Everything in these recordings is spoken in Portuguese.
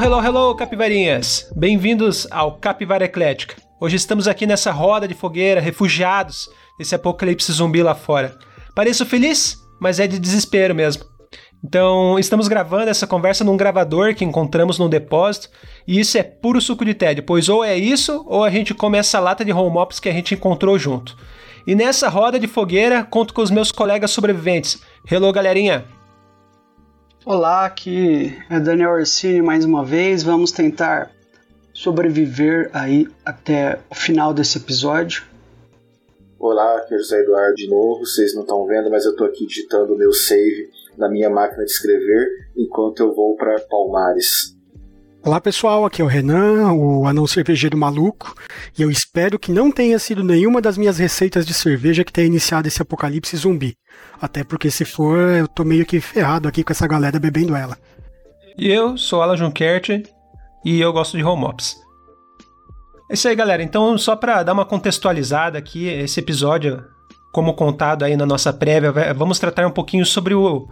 Hello, hello, hello, capivarinhas! Bem-vindos ao Capivara Eclética. Hoje estamos aqui nessa roda de fogueira, refugiados desse apocalipse zumbi lá fora. Pareço feliz, mas é de desespero mesmo. Então, estamos gravando essa conversa num gravador que encontramos num depósito, e isso é puro suco de tédio, pois ou é isso, ou a gente come essa lata de home ops que a gente encontrou junto. E nessa roda de fogueira, conto com os meus colegas sobreviventes. Hello, galerinha! Olá, aqui é Daniel Orsini mais uma vez. Vamos tentar sobreviver aí até o final desse episódio. Olá, aqui é José Eduardo de novo. Vocês não estão vendo, mas eu estou aqui digitando o meu save na minha máquina de escrever enquanto eu vou para Palmares. Olá pessoal, aqui é o Renan, o anão cervejeiro maluco, e eu espero que não tenha sido nenhuma das minhas receitas de cerveja que tenha iniciado esse apocalipse zumbi. Até porque se for, eu tô meio que ferrado aqui com essa galera bebendo ela. E eu sou Alan Junquert e eu gosto de home ops. É isso aí, galera. Então, só para dar uma contextualizada aqui, esse episódio, como contado aí na nossa prévia, vamos tratar um pouquinho sobre o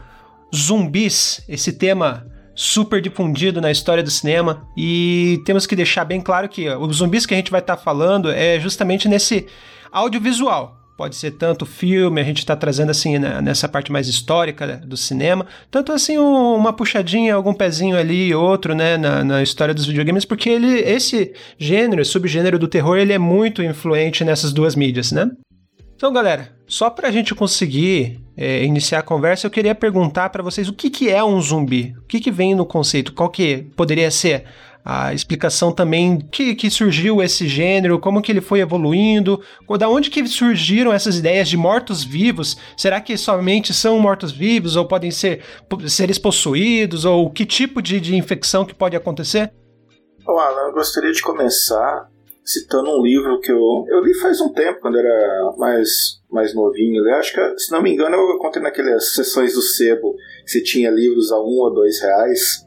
zumbis, esse tema super difundido na história do cinema. E temos que deixar bem claro que os zumbis que a gente vai estar tá falando é justamente nesse audiovisual. Pode ser tanto filme, a gente está trazendo assim né, nessa parte mais histórica do cinema, tanto assim um, uma puxadinha, algum pezinho ali, outro, né, na, na, história dos videogames, porque ele, esse gênero, subgênero do terror, ele é muito influente nessas duas mídias, né? Então, galera, só para a gente conseguir é, iniciar a conversa, eu queria perguntar para vocês o que, que é um zumbi, o que, que vem no conceito, qual que poderia ser a explicação também? Que, que surgiu esse gênero, como que ele foi evoluindo, da onde que surgiram essas ideias de mortos-vivos? Será que somente são mortos-vivos? Ou podem ser seres possuídos? Ou que tipo de, de infecção que pode acontecer? Bom, Alan, eu gostaria de começar citando um livro que eu, eu li faz um tempo, quando era mais, mais novinho. Eu acho que, se não me engano, eu contei naquelas sessões do sebo que tinha livros a um ou dois reais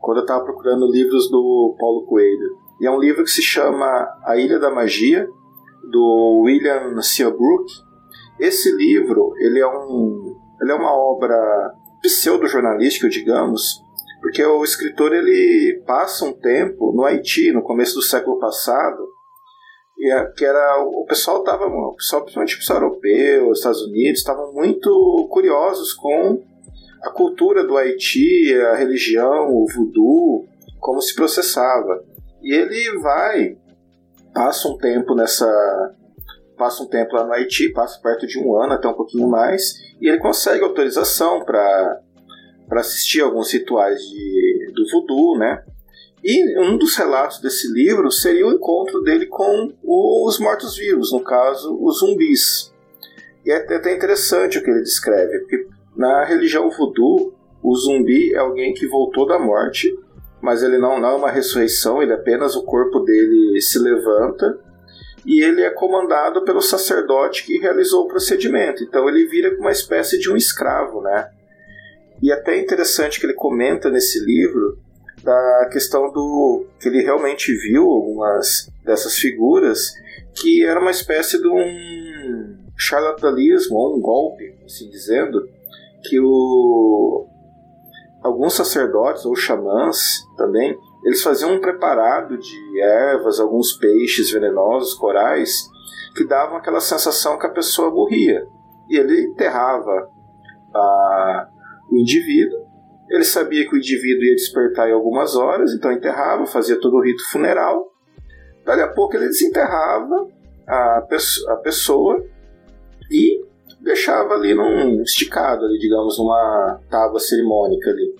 quando eu estava procurando livros do Paulo Coelho. E é um livro que se chama A Ilha da Magia, do William Seabrook. Esse livro ele é, um, ele é uma obra pseudo-jornalística, digamos, porque o escritor ele passa um tempo no Haiti, no começo do século passado, que era o pessoal estava, o pessoal, principalmente os Estados Unidos, estavam muito curiosos com a cultura do Haiti, a religião, o voodoo, como se processava. E ele vai, passa um tempo nessa. Passa um tempo lá no Haiti, passa perto de um ano, até um pouquinho mais, e ele consegue autorização para assistir alguns rituais de, do voodoo, né? E um dos relatos desse livro seria o encontro dele com os mortos-vivos, no caso, os zumbis. E é até interessante o que ele descreve, porque na religião voodoo, o zumbi é alguém que voltou da morte, mas ele não, não é uma ressurreição, ele é apenas o corpo dele se levanta e ele é comandado pelo sacerdote que realizou o procedimento. Então ele vira uma espécie de um escravo, né? E até interessante que ele comenta nesse livro da questão do que ele realmente viu algumas dessas figuras que era uma espécie de um charlatanismo ou um golpe, assim dizendo, que o, alguns sacerdotes ou xamãs também eles faziam um preparado de ervas, alguns peixes venenosos, corais, que davam aquela sensação que a pessoa morria. E ele enterrava a, o indivíduo. Ele sabia que o indivíduo ia despertar em algumas horas, então enterrava, fazia todo o rito funeral. Dali a pouco ele desenterrava a, a pessoa e deixava ali num esticado ali, digamos, numa tábua cerimônica ali.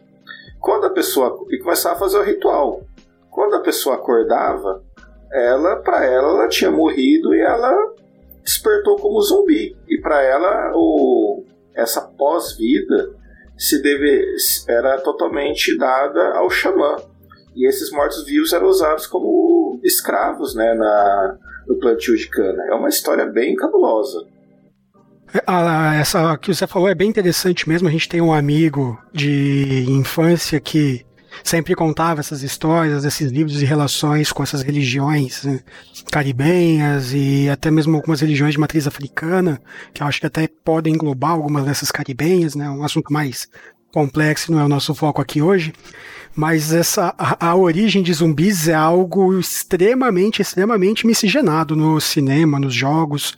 Quando a pessoa e começava a fazer o ritual. Quando a pessoa acordava, ela para ela ela tinha morrido e ela despertou como zumbi. E para ela o essa pós-vida se deve era totalmente dada ao xamã. E esses mortos-vivos eram usados como escravos, né, na no plantio de cana. É uma história bem cabulosa. Ah, essa que você falou é bem interessante mesmo. A gente tem um amigo de infância que sempre contava essas histórias, esses livros de relações com essas religiões né, caribenhas e até mesmo algumas religiões de matriz africana, que eu acho que até podem englobar algumas dessas caribenhas, né? Um assunto mais complexo, não é o nosso foco aqui hoje, mas essa a, a, origem de zumbis é algo extremamente, extremamente miscigenado no cinema, nos jogos.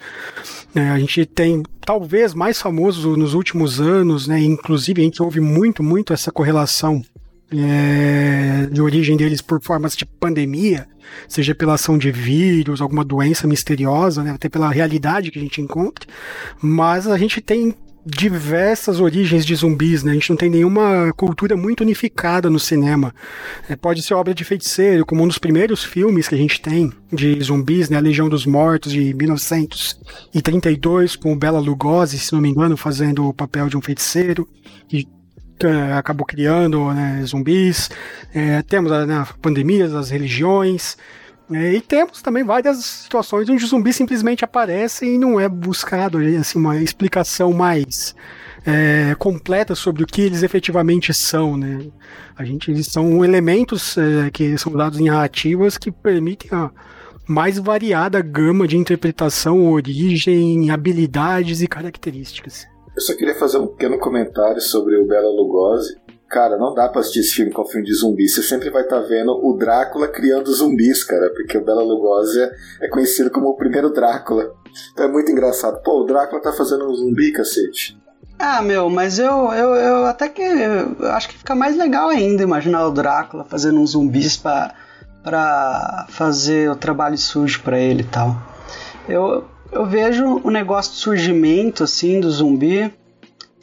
É, a gente tem talvez mais famoso nos últimos anos, né? Inclusive a gente ouve muito, muito essa correlação é, de origem deles por formas de pandemia, seja pela ação de vírus, alguma doença misteriosa, né, até pela realidade que a gente encontra, mas a gente tem diversas origens de zumbis, né? A gente não tem nenhuma cultura muito unificada no cinema. É, pode ser obra de feiticeiro, como um dos primeiros filmes que a gente tem de zumbis, né? A Legião dos Mortos, de 1932, com o Bela Lugosi, se não me engano, fazendo o papel de um feiticeiro. Acabou criando né, zumbis. É, temos né, pandemias, as religiões. É, e temos também várias situações onde o zumbi simplesmente aparece e não é buscado assim, uma explicação mais é, completa sobre o que eles efetivamente são. Né? A gente, eles são elementos é, que são dados em narrativas que permitem a mais variada gama de interpretação, origem, habilidades e características. Eu só queria fazer um pequeno comentário sobre o Bela Lugosi. Cara, não dá pra assistir esse filme com filme de zumbi. Você sempre vai estar tá vendo o Drácula criando zumbis, cara, porque o Bela Lugosi é conhecido como o primeiro Drácula. Então é muito engraçado. Pô, o Drácula tá fazendo um zumbi, cacete. Ah, meu, mas eu, eu, eu até que eu acho que fica mais legal ainda imaginar o Drácula fazendo uns zumbis pra, pra fazer o trabalho sujo pra ele e tal. Eu, eu vejo o negócio de surgimento assim do zumbi.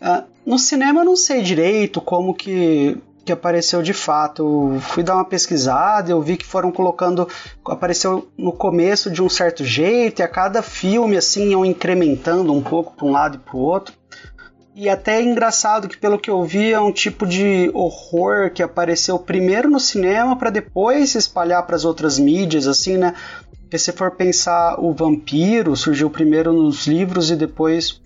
Uh, no cinema eu não sei direito como que, que apareceu de fato. Eu fui dar uma pesquisada, eu vi que foram colocando. Apareceu no começo de um certo jeito, e a cada filme assim iam incrementando um pouco para um lado e para o outro. E até é engraçado que, pelo que eu vi, é um tipo de horror que apareceu primeiro no cinema para depois se espalhar para as outras mídias, assim, né? Porque se for pensar, o vampiro surgiu primeiro nos livros e depois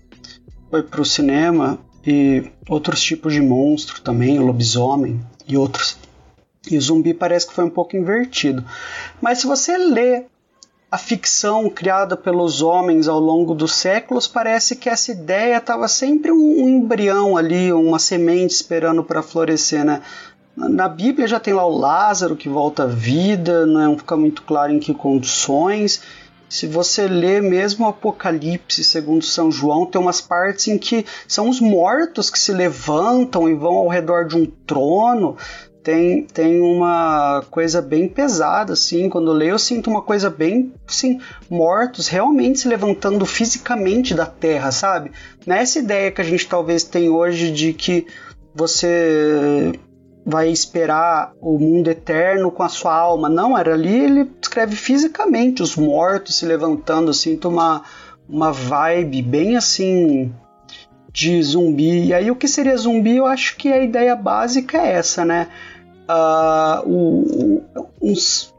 foi para o cinema. E outros tipos de monstro também, o lobisomem e outros. E o zumbi parece que foi um pouco invertido. Mas se você lê a ficção criada pelos homens ao longo dos séculos, parece que essa ideia estava sempre um, embrião ali, uma semente esperando para florescer, né? Na Bíblia já tem lá o Lázaro que volta à vida, não fica muito claro em que condições. Se você lê mesmo o Apocalipse segundo São João, tem umas partes em que são os mortos que se levantam e vão ao redor de um trono. Tem, tem uma coisa bem pesada, assim. Quando eu leio, eu sinto uma coisa bem, assim, mortos realmente se levantando fisicamente da terra, sabe? Nessa ideia que a gente talvez tem hoje de que você vai esperar o mundo eterno com a sua alma. Não, era ali ele descreve fisicamente os mortos se levantando, sinto uma, uma vibe bem assim de zumbi. E aí o que seria zumbi? Eu acho que a ideia básica é essa, né? Uh, o, o, uns,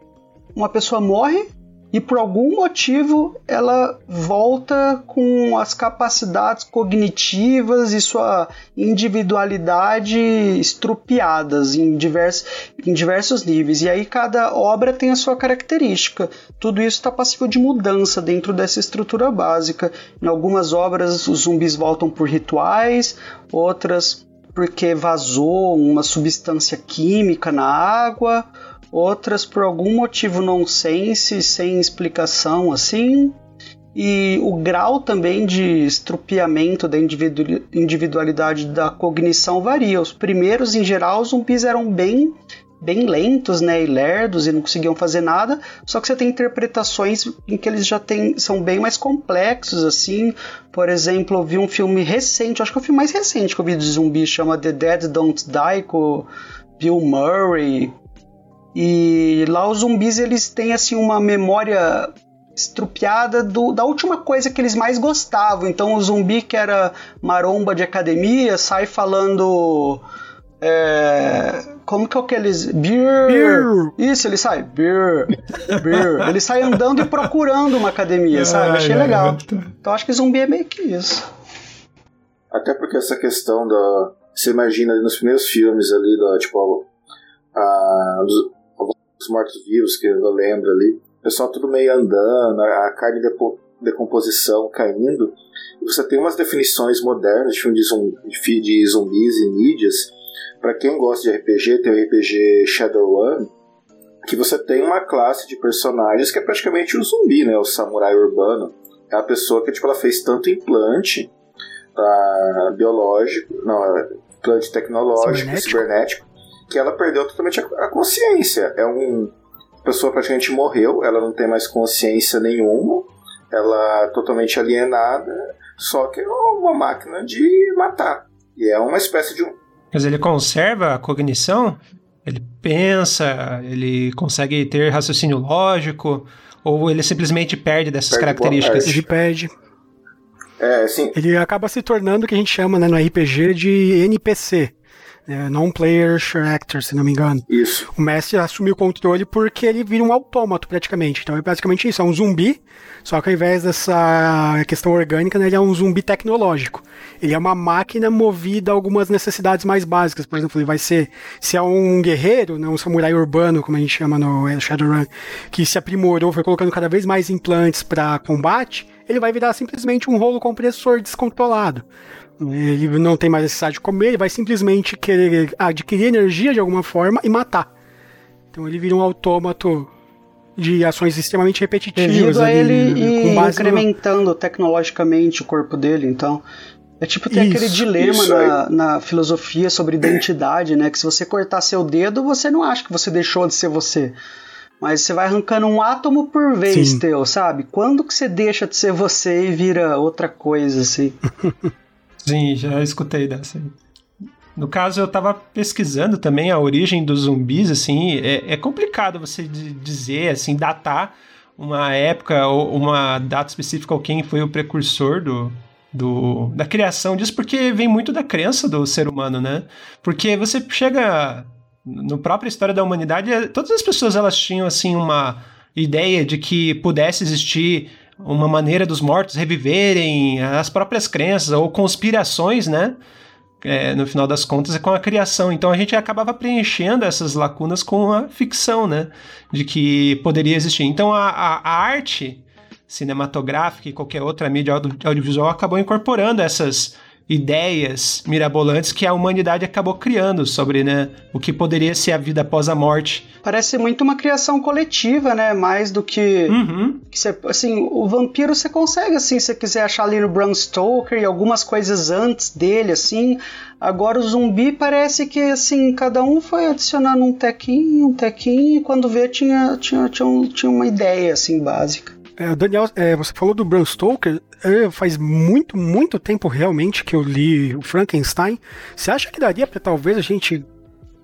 uma pessoa morre e por algum motivo ela volta com as capacidades cognitivas e sua individualidade estrupiadas em, em diversos níveis. E aí cada obra tem a sua característica. Tudo isso está passível de mudança dentro dessa estrutura básica. Em algumas obras os zumbis voltam por rituais, outras porque vazou uma substância química na água outras por algum motivo nonsense, sem explicação assim. E o grau também de estrupiamento da individualidade da cognição varia. Os primeiros, em geral, os zumbis eram bem bem lentos, né, e lerdos e não conseguiam fazer nada. Só que você tem interpretações em que eles já tem, são bem mais complexos, assim. Por exemplo, eu vi um filme recente, acho que é o filme mais recente que eu vi de zumbi, chama The Dead Don't Die, com Bill Murray, e lá os zumbis eles têm assim uma memória estrupiada do, da última coisa que eles mais gostavam. Então o zumbi que era maromba de academia sai falando é, como que é aqueles beer, beer. Isso, ele sai beer, beer. ele sai andando e procurando uma academia, sabe? Achei legal. Então acho que zumbi é meio que isso. Até porque essa questão da você imagina ali nos primeiros filmes ali da tipo a, os mortos-vivos, que eu lembro ali. O pessoal tudo meio andando, a carne de decomposição caindo. E você tem umas definições modernas de filme de, zumbi, de zumbis e mídias para quem gosta de RPG, tem o RPG Shadowrun, que você tem uma classe de personagens que é praticamente o um zumbi, né? O samurai urbano. É a pessoa que tipo, ela fez tanto implante uh, biológico, não, implante tecnológico, cibernético. cibernético, que ela perdeu totalmente a, consciência. É um a pessoa praticamente morreu, ela não tem mais consciência nenhuma, ela é totalmente alienada, só que é uma máquina de matar. E é uma espécie de um. Mas ele conserva a cognição? Ele pensa, ele consegue ter raciocínio lógico, ou ele simplesmente perde dessas perde características? Ele perde. É, sim. Ele acaba se tornando o que a gente chama né, no RPG de NPC. É, Non-player character, se não me engano. Isso. O mestre assume o controle porque ele vira um autômato, praticamente. Então é basicamente isso, é um zumbi, só que ao invés dessa questão orgânica, né, ele é um zumbi tecnológico. Ele é uma máquina movida a algumas necessidades mais básicas. Por exemplo, ele vai ser, se é um guerreiro, né, um samurai urbano, como a gente chama no Shadowrun, que se aprimorou, foi colocando cada vez mais implantes para combate, ele vai virar simplesmente um rolo compressor descontrolado. Ele não tem mais necessidade de comer, ele vai simplesmente querer adquirir energia de alguma forma e matar. Então ele vira um autômato de ações extremamente repetitivas. Devido a ele ir incrementando no... tecnologicamente o corpo dele, então. É tipo tem aquele dilema na, na, filosofia sobre identidade, né? Que se você cortar seu dedo, você não acha que você deixou de ser você. Mas você vai arrancando um átomo por vez Sim. teu, sabe? Quando que você deixa de ser você e vira outra coisa, assim? Sim, já escutei dessa. No caso, eu estava pesquisando também a origem dos zumbis, assim, é, é complicado você dizer, assim, datar uma época ou uma data específica ou quem foi o precursor do, do, da criação disso, porque vem muito da crença do ser humano, né? Porque você chega no própria história da humanidade, todas as pessoas elas tinham assim uma ideia de que pudesse existir uma maneira dos mortos reviverem, as próprias crenças ou conspirações, né? É, no final das contas, é com a criação. Então a gente acabava preenchendo essas lacunas com a ficção, né? De que poderia existir. Então a, a, a arte cinematográfica e qualquer outra mídia audiovisual acabou incorporando essas ideias mirabolantes que a humanidade acabou criando sobre né, o que poderia ser a vida após a morte. Parece muito uma criação coletiva, né? Mais do que, uhum. que você, assim, o vampiro você consegue assim, se você quiser achar ali no Bram Stoker e algumas coisas antes dele, assim. Agora o zumbi parece que assim cada um foi adicionando um tequinho, um tequinho e quando vê tinha tinha, tinha, um, tinha uma ideia assim básica. É, Daniel, é, você falou do Bram Stoker. É, faz muito, muito tempo realmente que eu li o Frankenstein. Você acha que daria para talvez a gente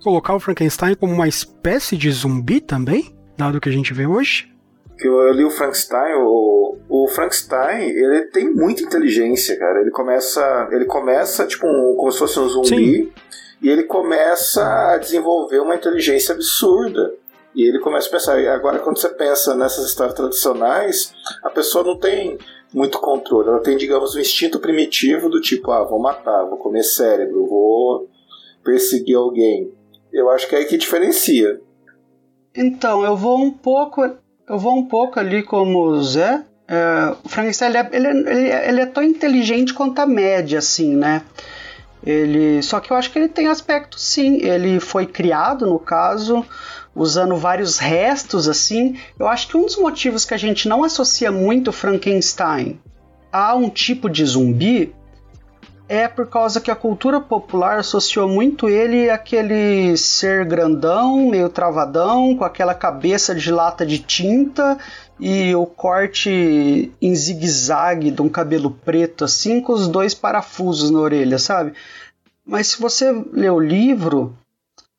colocar o Frankenstein como uma espécie de zumbi também, dado que a gente vê hoje? Eu, eu li o Frankenstein, o, o Frankenstein, ele tem muita inteligência, cara. Ele começa, ele começa tipo um, como se fosse um zumbi Sim. e ele começa a desenvolver uma inteligência absurda. E ele começa a pensar, agora quando você pensa nessas histórias tradicionais, a pessoa não tem muito controle, ela tem, digamos, um instinto primitivo do tipo, ah, vou matar, vou comer cérebro, vou perseguir alguém. Eu acho que é aí que diferencia. Então, eu vou um pouco, eu vou um pouco ali como o Zé. É, o Frankenstein ele é, ele, ele, ele é tão inteligente quanto a média, assim, né? Ele, só que eu acho que ele tem aspectos, sim. Ele foi criado, no caso, usando vários restos assim. Eu acho que um dos motivos que a gente não associa muito Frankenstein a um tipo de zumbi é por causa que a cultura popular associou muito ele àquele ser grandão, meio travadão, com aquela cabeça de lata de tinta e o corte em zigue-zague de um cabelo preto assim, com os dois parafusos na orelha, sabe? Mas se você ler o livro,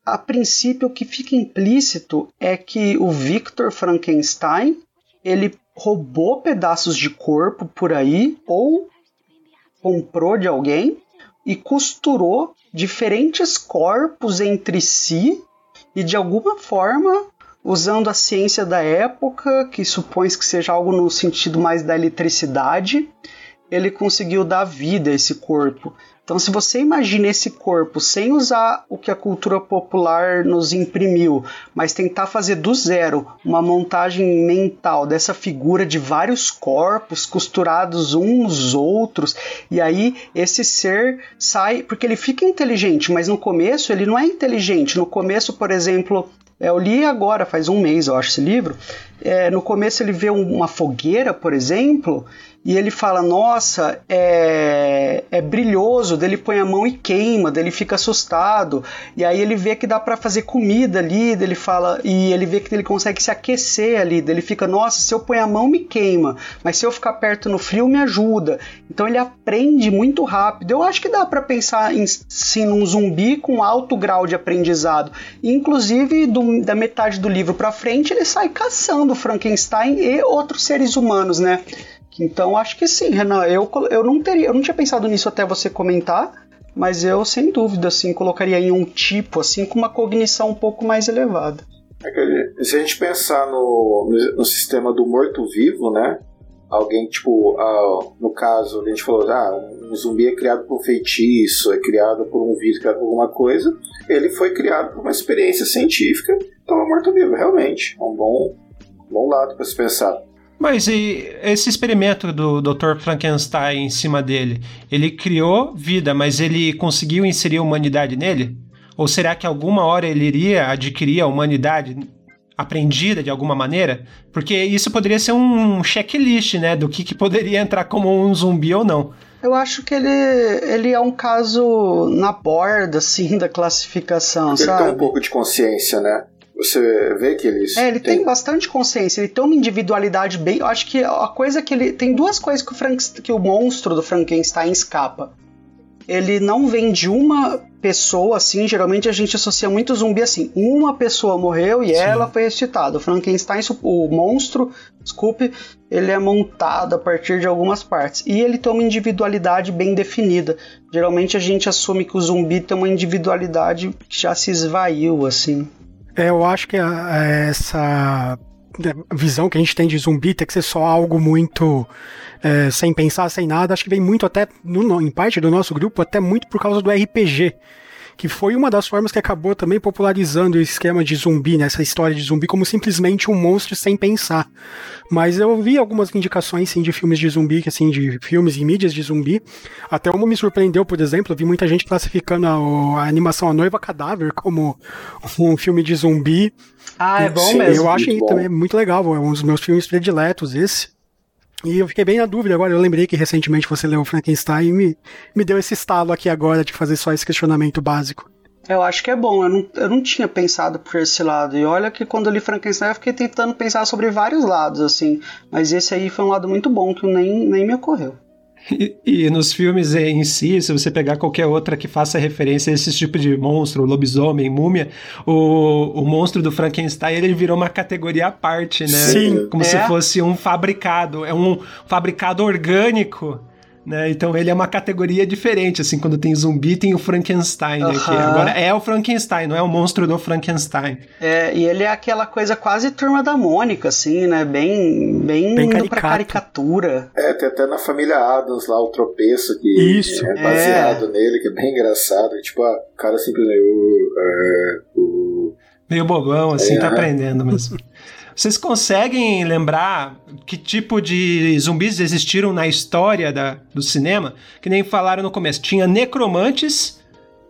a princípio o que fica implícito é que o Victor Frankenstein ele roubou pedaços de corpo por aí ou comprou de alguém e costurou diferentes corpos entre si e de alguma forma usando a ciência da época, que supõe que seja algo no sentido mais da eletricidade, ele conseguiu dar vida a esse corpo. Então, se você imagina esse corpo sem usar o que a cultura popular nos imprimiu, mas tentar fazer do zero uma montagem mental dessa figura de vários corpos costurados uns nos outros, e aí esse ser sai, porque ele fica inteligente, mas no começo ele não é inteligente. No começo, por exemplo, é, eu li agora, faz um mês, eu acho, esse livro. É, no começo ele vê uma fogueira, por exemplo, e ele fala, nossa, é, é brilhoso, dele põe a mão e queima, dele fica assustado, e aí ele vê que dá para fazer comida ali, dele fala, e ele vê que ele consegue se aquecer ali, dele fica, nossa, se eu põe a mão me queima, mas se eu ficar perto no frio me ajuda. Então ele aprende muito rápido. Eu acho que dá para pensar em sim num zumbi com alto grau de aprendizado. Inclusive do, da metade do livro para frente ele sai caçando Frankenstein e outros seres humanos, né? Então acho que sim, Renan. Eu, eu não teria, eu não tinha pensado nisso até você comentar, mas eu sem dúvida assim colocaria em um tipo assim com uma cognição um pouco mais elevada. É se a gente pensar no, no sistema do morto-vivo, né? Alguém, tipo, ah, no caso, a gente falou, ah, um zumbi é criado por um feitiço, é criado por um vírus, criado por alguma coisa. Ele foi criado por uma experiência científica, então é morto-vivo, realmente. É um bom, bom lado para se pensar. Mas e esse experimento do Dr. Frankenstein em cima dele, ele criou vida, mas ele conseguiu inserir a humanidade nele? Ou será que alguma hora ele iria adquirir a humanidade aprendida de alguma maneira? Porque isso poderia ser um checklist, né, do que, que poderia entrar como um zumbi ou não. Eu acho que ele, ele é um caso na borda, assim, da classificação, ele sabe? Ele tem um pouco de consciência, né? Você vê que eles. É, ele tem... tem... bastante consciência, ele tem uma individualidade bem. Eu acho que a coisa que ele. Tem duas coisas que o, Frank... que o monstro do Frankenstein escapa. Ele não vem de uma pessoa assim, geralmente a gente associa muito zumbi assim. Uma pessoa morreu e Sim. ela foi ressuscitada. O Frankenstein, o monstro, desculpe, ele é montado a partir de algumas partes. E ele tem uma individualidade bem definida. Geralmente a gente assume que o zumbi tem uma individualidade que já se esvaiu, assim. É, eu acho que a, essa visão que a gente tem de zumbi tem que ser só algo muito é, sem pensar, sem nada. Acho que vem muito até, no, em parte do nosso grupo, até muito por causa do RPG que foi uma das formas que acabou também popularizando o esquema de zumbi, né, essa história de zumbi como simplesmente um monstro sem pensar. Mas eu vi algumas indicações sim de filmes de zumbi, assim, de filmes e mídias de zumbi. Até uma me surpreendeu, por exemplo, eu vi muita gente classificando a, a animação A Noiva Cadáver como um filme de zumbi. Ah, é bom sim, mesmo. Eu acho também muito legal, é um dos meus filmes prediletos esse. E eu fiquei bem na dúvida agora. Eu lembrei que recentemente você leu Frankenstein e me, me deu esse estalo aqui agora de fazer só esse questionamento básico. Eu acho que é bom, eu não, eu não tinha pensado por esse lado. E olha que quando eu li Frankenstein eu fiquei tentando pensar sobre vários lados, assim. Mas esse aí foi um lado muito bom que nem, nem me ocorreu. E, e, nos filmes em si, se você pegar qualquer outra que faça referência a esse tipo de monstro, lobisomem, múmia, o, o monstro do Frankenstein ele virou uma categoria à parte, né? Sim. Como é. se fosse um fabricado, é um fabricado orgânico né? Então ele é uma categoria diferente, assim, quando tem zumbi tem o Frankenstein, né? Que agora é o Frankenstein, não é o monstro do Frankenstein. É, e ele é aquela coisa quase turma da Mônica, assim, né? Bem, bem, bem indo pra caricatura. É, tem até na família Adams lá o tropeço que Isso. é baseado é. nele, que é bem engraçado. tipo, ah, o cara simplesmente. Uh, é, uh, Meio bobão, assim, é, tá aprendendo mesmo. Vocês conseguem lembrar que tipo de zumbis existiram na história da, do cinema? Que nem falaram no começo. Tinha necromantes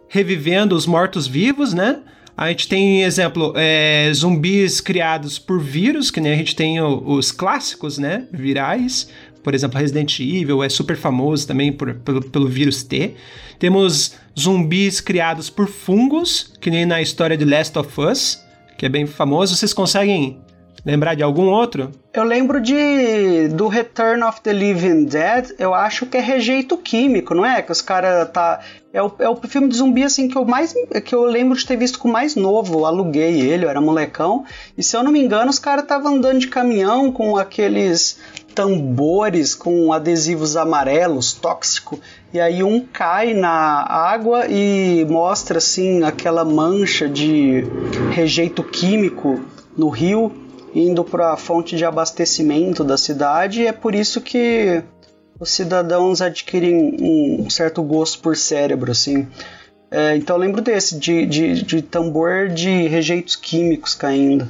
revivendo os mortos-vivos, né? A gente tem, exemplo, é, zumbis criados por vírus, que nem a gente tem o, os clássicos, né? Virais. Por exemplo, Resident Evil é super famoso também por, pelo, pelo vírus T. Temos zumbis criados por fungos, que nem na história de Last of Us, que é bem famoso. Vocês conseguem Lembrar de algum outro? Eu lembro de do Return of the Living Dead, eu acho que é rejeito químico, não é? Que os caras tá é o, é o filme de zumbi assim que eu mais que eu lembro de ter visto com mais novo, aluguei ele, eu era molecão, e se eu não me engano, os caras estavam andando de caminhão com aqueles tambores com adesivos amarelos tóxico e aí um cai na água e mostra assim aquela mancha de rejeito químico no rio indo para a fonte de abastecimento da cidade, e é por isso que os cidadãos adquirem um certo gosto por cérebro, assim. É, então eu lembro desse, de, de, de tambor de rejeitos químicos caindo.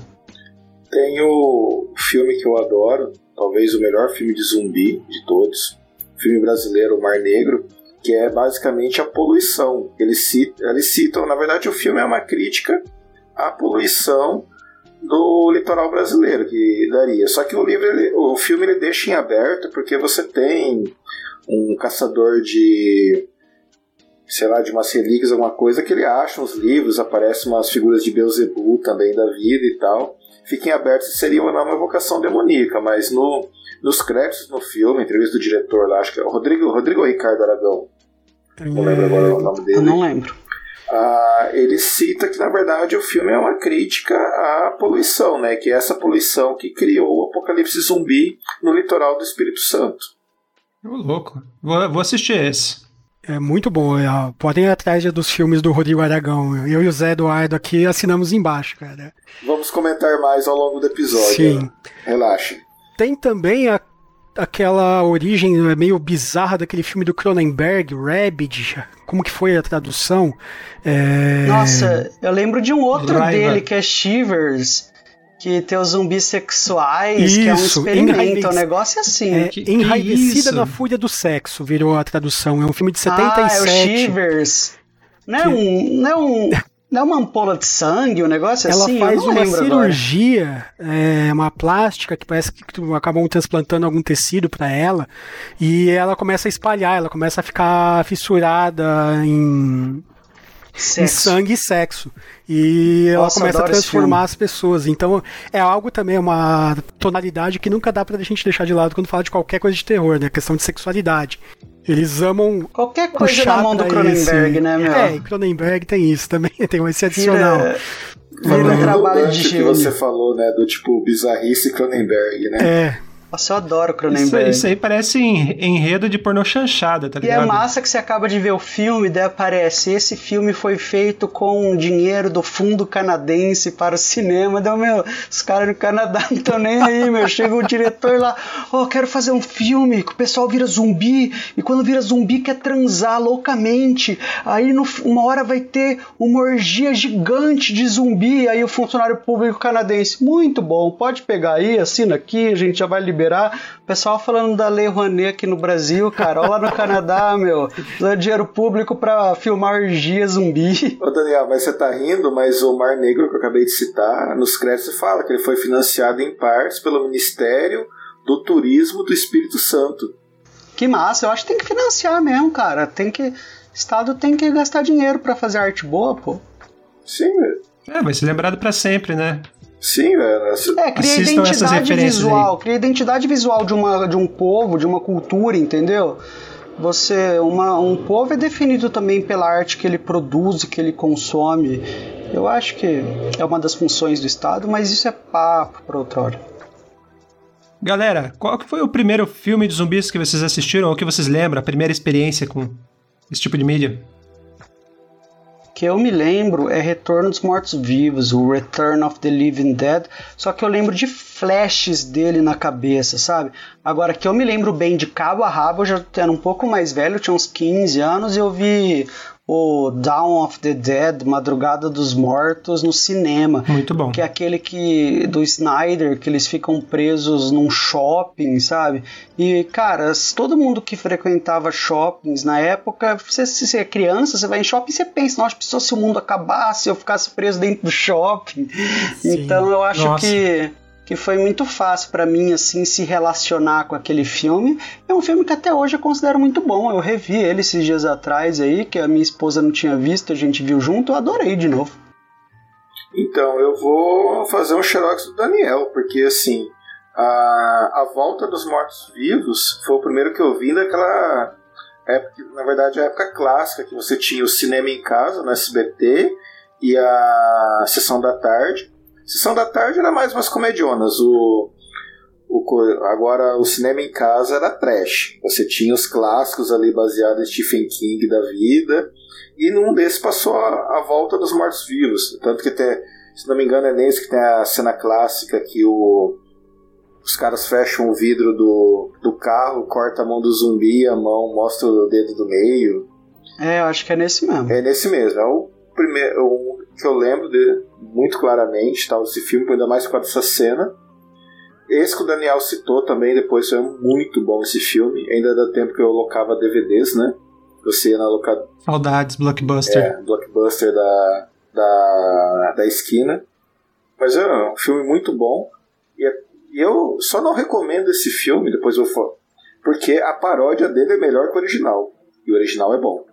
Tem o filme que eu adoro, talvez o melhor filme de zumbi de todos, filme brasileiro Mar Negro, que é basicamente a poluição. Eles citam, eles citam, na verdade, o filme é uma crítica à poluição do litoral brasileiro que daria. Só que o livro, ele, o filme ele deixa em aberto porque você tem um caçador de sei lá, de umas relíquias, alguma coisa, que ele acha uns livros, aparecem umas figuras de Beuzebu também da vida e tal. Fiquem abertos se seria ou não uma vocação demoníaca, mas no, nos créditos no filme, entrevista do diretor lá, acho que é o Rodrigo, Rodrigo Ricardo Aragão. Não lembro agora o nome dele. Eu não lembro. Ah, ele cita que na verdade o filme é uma crítica à poluição, né? Que é essa poluição que criou o apocalipse zumbi no litoral do Espírito Santo. Ô, louco. Vou, vou assistir esse. É muito bom. É, podem ir atrás dos filmes do Rodrigo Aragão. Eu e o Zé Eduardo aqui assinamos embaixo, cara. Vamos comentar mais ao longo do episódio. Sim. Né? Relaxe. Tem também a, aquela origem meio bizarra daquele filme do Cronenberg, Rabbit. Como que foi a tradução? É... Nossa, eu lembro de um outro Raiva. dele que é Shivers que tem os zumbis sexuais, isso, que é um experimento, um negócio assim. É, que, enraivecida na fúria do sexo, virou a tradução. É um filme de 77. Ah, é o Shivers. Não é que... um... Não é um... Não é uma ampola de sangue, um negócio ela assim? Ela faz uma cirurgia, é, uma plástica que parece que acabam transplantando algum tecido para ela e ela começa a espalhar, ela começa a ficar fissurada em em sangue e sexo. E ela Nossa, começa a transformar as pessoas. Então é algo também, uma tonalidade que nunca dá pra gente deixar de lado quando fala de qualquer coisa de terror, né? A questão de sexualidade. Eles amam. Qualquer coisa na mão do Cronenberg, esse... né, meu? É, Cronenberg tem isso também, tem esse adicional. Vira, vira trabalho de que você falou, né? Do tipo bizarrice Cronenberg, né? É. Nossa, eu adoro Cronenberg. Isso, isso aí parece enredo de pornô chanchada, tá ligado? E é massa que você acaba de ver o filme, daí aparece, esse filme foi feito com dinheiro do fundo canadense para o cinema. Daí, meu, os caras no Canadá não estão nem aí, meu. Chega o diretor lá, ó, oh, quero fazer um filme que o pessoal vira zumbi, e quando vira zumbi quer transar loucamente. Aí no, uma hora vai ter uma orgia gigante de zumbi, aí o funcionário público canadense, muito bom, pode pegar aí, assina aqui, a gente já vai liberar liberar. O pessoal falando da Lei Rouanet aqui no Brasil, cara, lá no Canadá, meu, usando dinheiro público pra filmar orgia zumbi. Ô Daniel, mas você tá rindo, mas o Mar Negro que eu acabei de citar, nos créditos fala que ele foi financiado em partes pelo Ministério do Turismo do Espírito Santo. Que massa, eu acho que tem que financiar mesmo, cara. Tem que. O Estado tem que gastar dinheiro para fazer arte boa, pô. Sim, velho. É, vai ser lembrado para sempre, né? Sim, velho. É, cria identidade visual, aí. cria identidade visual de, uma, de um povo, de uma cultura, entendeu? Você, uma, um povo é definido também pela arte que ele produz, que ele consome. Eu acho que é uma das funções do Estado, mas isso é papo para outra hora. Galera, qual que foi o primeiro filme de zumbis que vocês assistiram ou que vocês lembram, a primeira experiência com esse tipo de mídia? Que eu me lembro é Retorno dos Mortos-Vivos, o Return of the Living Dead, só que eu lembro de flashes dele na cabeça, sabe? Agora que eu me lembro bem de cabo a rabo, eu já era um pouco mais velho, tinha uns 15 anos, e eu vi o Dawn of the Dead, Madrugada dos Mortos, no cinema. Muito bom. Que é aquele que do Snyder, que eles ficam presos num shopping, sabe? E, cara, todo mundo que frequentava shoppings na época, você, se você é criança, você vai em shopping e você pensa, nossa, se o mundo acabasse, eu ficasse preso dentro do shopping. Sim. Então eu acho nossa. que que foi muito fácil para mim assim se relacionar com aquele filme. É um filme que até hoje eu considero muito bom. Eu revi ele esses dias atrás aí, que a minha esposa não tinha visto, a gente viu junto, eu adorei de novo. Então, eu vou fazer um xerox do Daniel, porque assim, a, a Volta dos Mortos-Vivos foi o primeiro que eu vi daquela época, na verdade, a época clássica, que você tinha o cinema em casa no SBT e a sessão da tarde. Sessão da tarde era mais umas comedionas. O, o, agora o cinema em casa era trash. Você tinha os clássicos ali baseados em Stephen King da vida. E num desses passou a, a volta dos mortos-vivos. Tanto que até, se não me engano, é nesse que tem a cena clássica que o os caras fecham o vidro do, do carro, corta a mão do zumbi, a mão mostra o dedo do meio. É, eu acho que é nesse mesmo. É nesse mesmo. É o primeiro que eu lembro de, muito claramente, tal, esse filme, ainda mais com essa cena. Esse que o Daniel citou também, depois foi muito bom esse filme. Ainda dá tempo que eu locava DVDs, né? Você ia na locadora. Saudades, Blockbuster. É, Blockbuster da, da, da esquina. Mas é um filme muito bom. E, é, e eu só não recomendo esse filme, depois eu falo. Porque a paródia dele é melhor que o original. E o original é bom.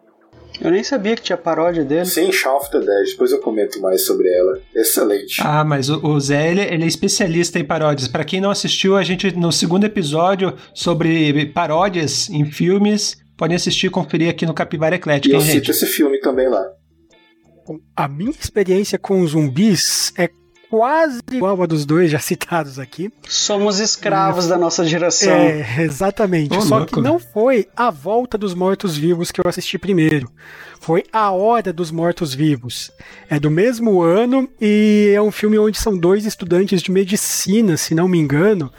Eu nem sabia que tinha paródia dele. Sim, Shaun of the Dead. Depois eu comento mais sobre ela. Excelente. Ah, mas o, o Zé, ele, ele, é especialista em paródias. Para quem não assistiu, a gente, no segundo episódio sobre paródias em filmes, pode assistir e conferir aqui no Capivara Eclética. E eu cito esse filme também lá. A minha experiência com zumbis é quase igual a dos dois já citados aqui. Somos escravos é, da nossa geração. É, exatamente. Oh, Só louco, que não foi a volta dos mortos-vivos que eu assisti primeiro. Foi A Hora dos Mortos-Vivos. É do mesmo ano e é um filme onde são dois estudantes de medicina, se não me engano,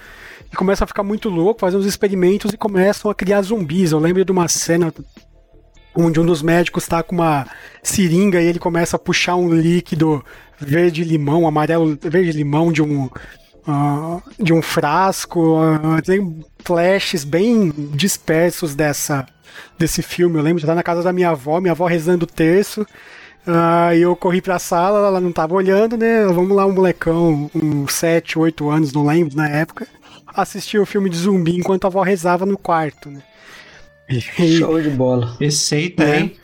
e começam a ficar muito louco, fazem uns experimentos e começam a criar zumbis. Eu lembro de uma cena onde um dos médicos está com uma seringa e ele começa a puxar um líquido verde-limão, amarelo, verde-limão de um. Uh, de um frasco, uh, tem flashes bem dispersos dessa, desse filme. Eu lembro de estar na casa da minha avó, minha avó rezando o terço. Uh, e eu corri pra sala, ela não tava olhando, né? Vamos lá, um molecão, uns 7, 8 anos, não lembro, na época. Assistia o filme de zumbi enquanto a avó rezava no quarto, né? Show de bola. Receita, é. hein?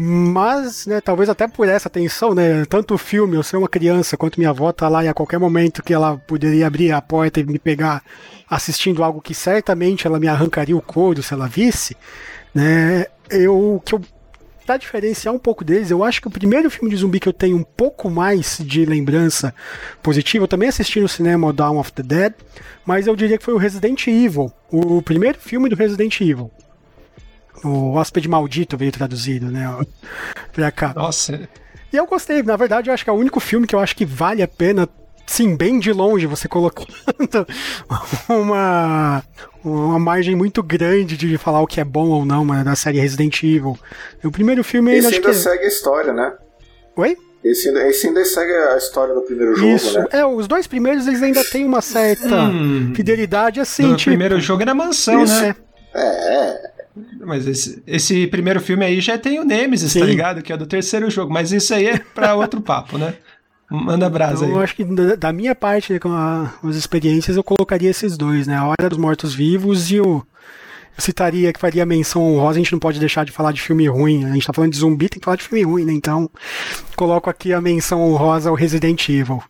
Mas, né, talvez até por essa tensão, né, tanto o filme, eu ser uma criança, quanto minha avó tá lá e a qualquer momento que ela poderia abrir a porta e me pegar assistindo algo que certamente ela me arrancaria o couro se ela visse, né, eu, que eu para diferenciar um pouco deles, eu acho que o primeiro filme de zumbi que eu tenho um pouco mais de lembrança positiva, eu também assisti no cinema o Dawn of the Dead, mas eu diria que foi o Resident Evil, o primeiro filme do Resident Evil. O Hóspede Maldito veio traduzido, né? Pra cá. Nossa. E eu gostei, na verdade, eu acho que é o único filme que eu acho que vale a pena, sim, bem de longe, você colocando uma, uma margem muito grande de falar o que é bom ou não da série Resident Evil. O primeiro filme ainda. Esse ainda que... segue a história, né? Oi? Esse ainda, esse ainda segue a história do primeiro jogo, Isso. né? É, os dois primeiros eles ainda têm uma certa hum, fidelidade assim. O tipo... primeiro jogo era mansão, Isso. né? É, é. Mas esse, esse primeiro filme aí já tem o Nemesis, tá Sim. tá ligado? Que é do terceiro jogo. Mas isso aí é pra outro papo, né? Manda brasa então, aí. Eu acho que da minha parte, com a, as experiências, eu colocaria esses dois, né? A Hora dos Mortos-Vivos e o. Eu citaria que faria menção honrosa, a gente não pode deixar de falar de filme ruim. A gente tá falando de zumbi, tem que falar de filme ruim, né? Então, coloco aqui a menção honrosa ao Resident Evil.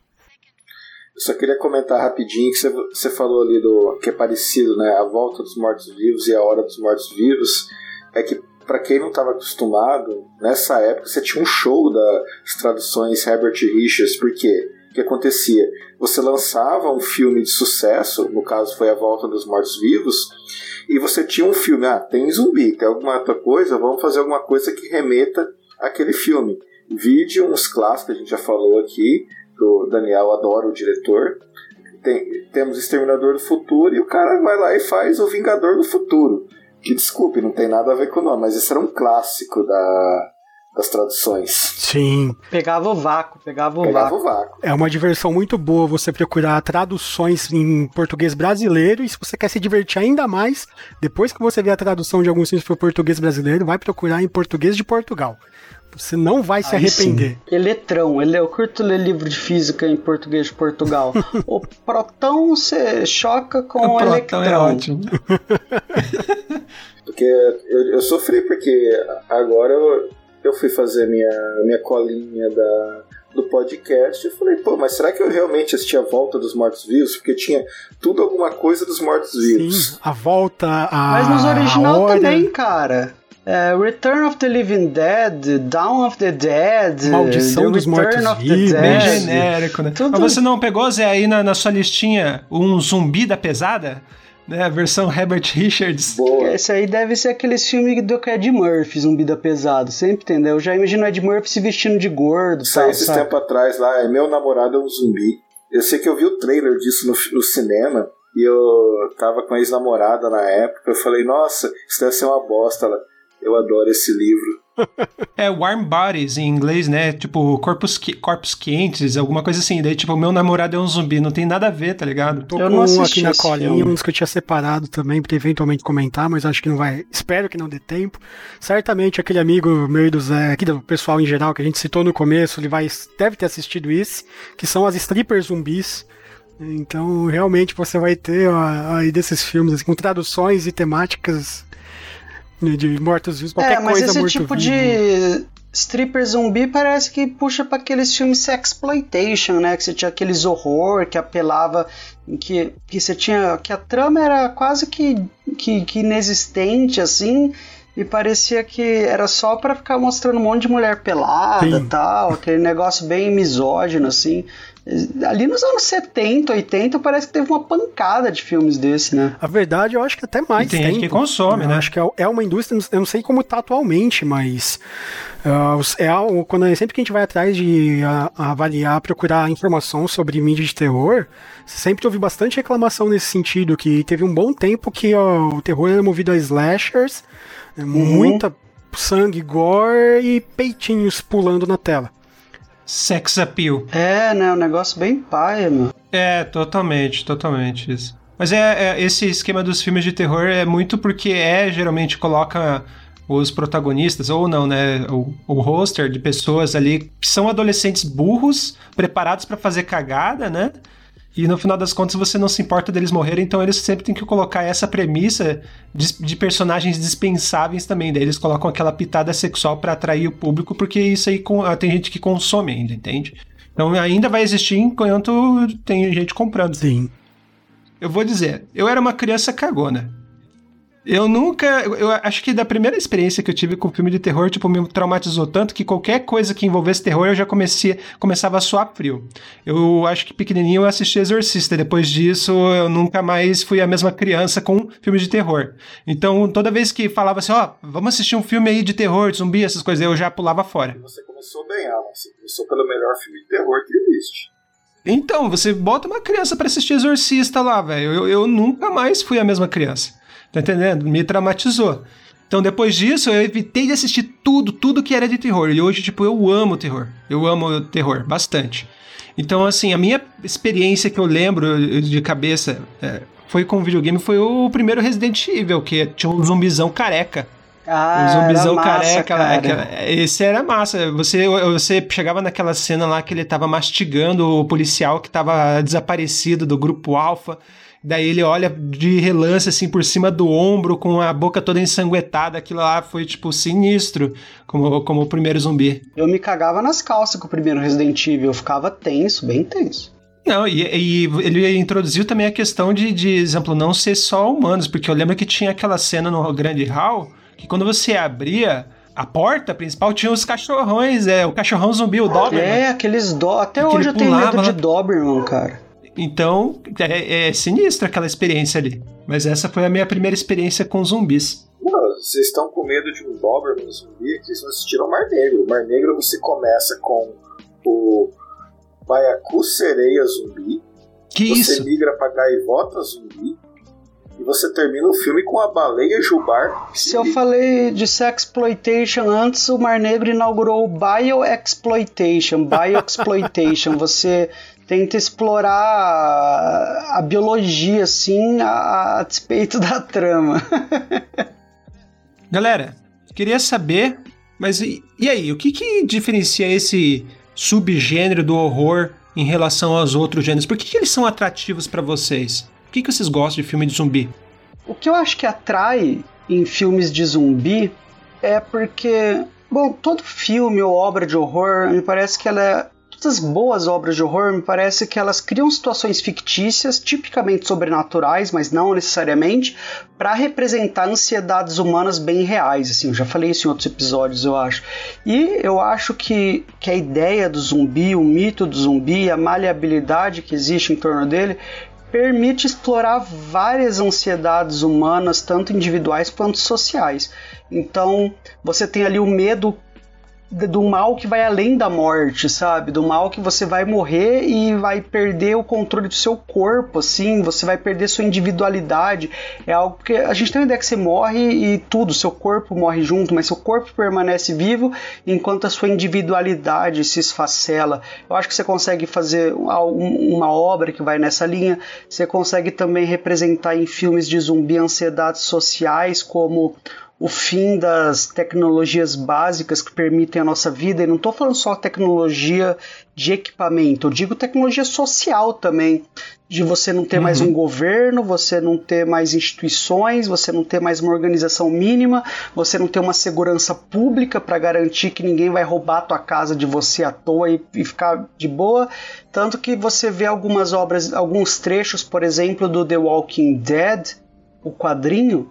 Só queria comentar rapidinho que você falou ali do que é parecido, né? A volta dos mortos-vivos e a hora dos mortos-vivos. É que, para quem não estava acostumado, nessa época você tinha um show das traduções Herbert Richards, porque o que acontecia? Você lançava um filme de sucesso, no caso foi A Volta dos Mortos-Vivos, e você tinha um filme, ah, tem zumbi, tem alguma outra coisa, vamos fazer alguma coisa que remeta àquele filme. Vídeo, uns clássicos que a gente já falou aqui, o Daniel adora o diretor. Tem, temos Exterminador do Futuro e o cara vai lá e faz o Vingador do Futuro. Que desculpe, não tem nada a ver com o nome, mas esse era um clássico da, das traduções. Sim. Pegava o vácuo, pegava o pegava vácuo. O vácuo. É uma diversão muito boa você procurar traduções em português brasileiro e se você quer se divertir ainda mais, depois que você vê a tradução de alguns filmes para português brasileiro, vai procurar em português de Portugal. Você não vai se Aí arrepender. Sim. Eletrão, ele, eu curto ler livro de física em português de Portugal. o protão você choca com o, o eletrão. É ótimo. porque eu, eu sofri, porque agora eu, eu fui fazer minha, minha colinha da, do podcast e falei, pô, mas será que eu realmente assisti a volta dos mortos-vivos? Porque tinha tudo alguma coisa dos mortos-vivos. Sim, a volta, a. Mas nos original também, cara. Uh, Return of the Living Dead, Dawn of the Dead, Maldição dos Mortos-Vivos, bem genérico, né? Tudo... Mas você não pegou, Zé, aí na, na sua listinha um zumbi da pesada? Né, a versão Herbert Richards. Boa. Esse aí deve ser aqueles filmes do Ed Murphy, Zumbi da Pesada, sempre entendeu? Eu já imagino o Ed Murphy se vestindo de gordo. Saiu esses tempo atrás lá, é Meu Namorado é um Zumbi. Eu sei que eu vi o trailer disso no, no cinema E eu tava com a ex-namorada na época, eu falei, nossa, isso deve ser uma bosta. Ela, eu adoro esse livro. É Warm Bodies em inglês, né? Tipo, corpos, corpos quentes, alguma coisa assim. Daí, tipo, meu namorado é um zumbi, não tem nada a ver, tá ligado? Tô eu com um aqui na colinha, uns que eu tinha separado também, pra eventualmente comentar, mas acho que não vai. Espero que não dê tempo. Certamente aquele amigo meu e do Zé, aqui do pessoal em geral, que a gente citou no começo, ele vai deve ter assistido esse, que são as strippers zumbis. Então, realmente, você vai ter aí desses filmes assim, com traduções e temáticas de mortos-vivos, qualquer é, mas coisa esse tipo de stripper zumbi parece que puxa para aqueles filmes sexploitation, né? Que você tinha aqueles horror que apelava que, que você tinha que a trama era quase que, que, que inexistente assim e parecia que era só para ficar mostrando um monte de mulher pelada e tal, aquele negócio bem misógino assim. Ali nos anos 70, 80, parece que teve uma pancada de filmes desse, né? A verdade, eu acho que até mais. E tem tempo. gente que consome, eu né? Acho que é, é uma indústria, eu não sei como tá atualmente, mas uh, é algo, quando, sempre que a gente vai atrás de uh, avaliar, procurar informação sobre mídia de terror, sempre houve bastante reclamação nesse sentido, que teve um bom tempo que uh, o terror era movido a slashers, uhum. muita sangue, gore e peitinhos pulando na tela sex appeal. É, né? Um negócio bem paia, meu. É, totalmente, totalmente isso. Mas é, é, esse esquema dos filmes de terror é muito porque é geralmente coloca os protagonistas, ou não, né? O, o roster de pessoas ali que são adolescentes burros, preparados para fazer cagada, né? E no final das contas você não se importa deles morrerem, então eles sempre têm que colocar essa premissa de, de personagens dispensáveis também. Daí eles colocam aquela pitada sexual para atrair o público, porque isso aí com, tem gente que consome ainda, entende? Então ainda vai existir enquanto tem gente comprando. Sim. Eu vou dizer, eu era uma criança cagona. Eu nunca. Eu acho que da primeira experiência que eu tive com filme de terror, tipo, me traumatizou tanto que qualquer coisa que envolvesse terror eu já comecei, começava a suar frio. Eu acho que pequenininho eu assisti Exorcista. Depois disso, eu nunca mais fui a mesma criança com filmes de terror. Então, toda vez que falava assim, ó, oh, vamos assistir um filme aí de terror, de zumbi, essas coisas, eu já pulava fora. Você começou bem, Alan. Você começou pelo melhor filme de terror que existe. Então, você bota uma criança para assistir Exorcista lá, velho. Eu, eu nunca mais fui a mesma criança. Tá entendendo? Me traumatizou. Então, depois disso, eu evitei de assistir tudo, tudo que era de terror. E hoje, tipo, eu amo terror. Eu amo terror, bastante. Então, assim, a minha experiência que eu lembro de cabeça é, foi com videogame foi o primeiro Resident Evil, que tinha um zumbizão careca. Ah, um zumbizão massa, careca. Cara. Esse era massa. Você, você chegava naquela cena lá que ele tava mastigando o policial que tava desaparecido do grupo Alpha. Daí ele olha de relance assim por cima do ombro, com a boca toda ensanguentada. Aquilo lá foi, tipo, sinistro, como, como o primeiro zumbi. Eu me cagava nas calças com o primeiro Resident Evil. Eu ficava tenso, bem tenso. Não, e, e, ele introduziu também a questão de, de, exemplo, não ser só humanos, porque eu lembro que tinha aquela cena no Grande Hall que quando você abria a porta principal tinha os cachorrões, é, o cachorrão zumbi, o Doberman. É, aqueles do... Até hoje eu tenho medo de Doberman, cara. Então, é, é sinistra aquela experiência ali. Mas essa foi a minha primeira experiência com zumbis. vocês estão com medo de um Doberman zumbi aqui, vocês não assistiram o Mar Negro. O Mar Negro você começa com o Baiacu Sereia Zumbi. Que você isso? migra pra Gaivota Zumbi. E você termina o filme com a baleia Jubar. Se eu falei de sexploitation antes, o Mar Negro inaugurou o Bioexploitation. Bioexploitation. você tenta explorar a biologia, assim, a, a despeito da trama. Galera, queria saber, mas e, e aí, o que, que diferencia esse subgênero do horror em relação aos outros gêneros? Por que, que eles são atrativos para vocês? Por que, que vocês gostam de filme de zumbi? O que eu acho que atrai em filmes de zumbi é porque, bom, todo filme ou obra de horror me parece que ela é Todas as boas obras de horror me parece que elas criam situações fictícias, tipicamente sobrenaturais, mas não necessariamente, para representar ansiedades humanas bem reais. Assim, eu já falei isso em outros episódios, eu acho. E eu acho que, que a ideia do zumbi, o mito do zumbi, a maleabilidade que existe em torno dele, permite explorar várias ansiedades humanas, tanto individuais quanto sociais. Então, você tem ali o medo do mal que vai além da morte, sabe? Do mal que você vai morrer e vai perder o controle do seu corpo, assim, você vai perder sua individualidade. É algo que a gente tem a ideia que você morre e tudo, seu corpo morre junto, mas seu corpo permanece vivo enquanto a sua individualidade se esfacela. Eu acho que você consegue fazer uma obra que vai nessa linha. Você consegue também representar em filmes de zumbi ansiedades sociais como o fim das tecnologias básicas que permitem a nossa vida, e não estou falando só tecnologia de equipamento, eu digo tecnologia social também, de você não ter uhum. mais um governo, você não ter mais instituições, você não ter mais uma organização mínima, você não ter uma segurança pública para garantir que ninguém vai roubar a tua casa de você à toa e, e ficar de boa. Tanto que você vê algumas obras, alguns trechos, por exemplo, do The Walking Dead, o quadrinho,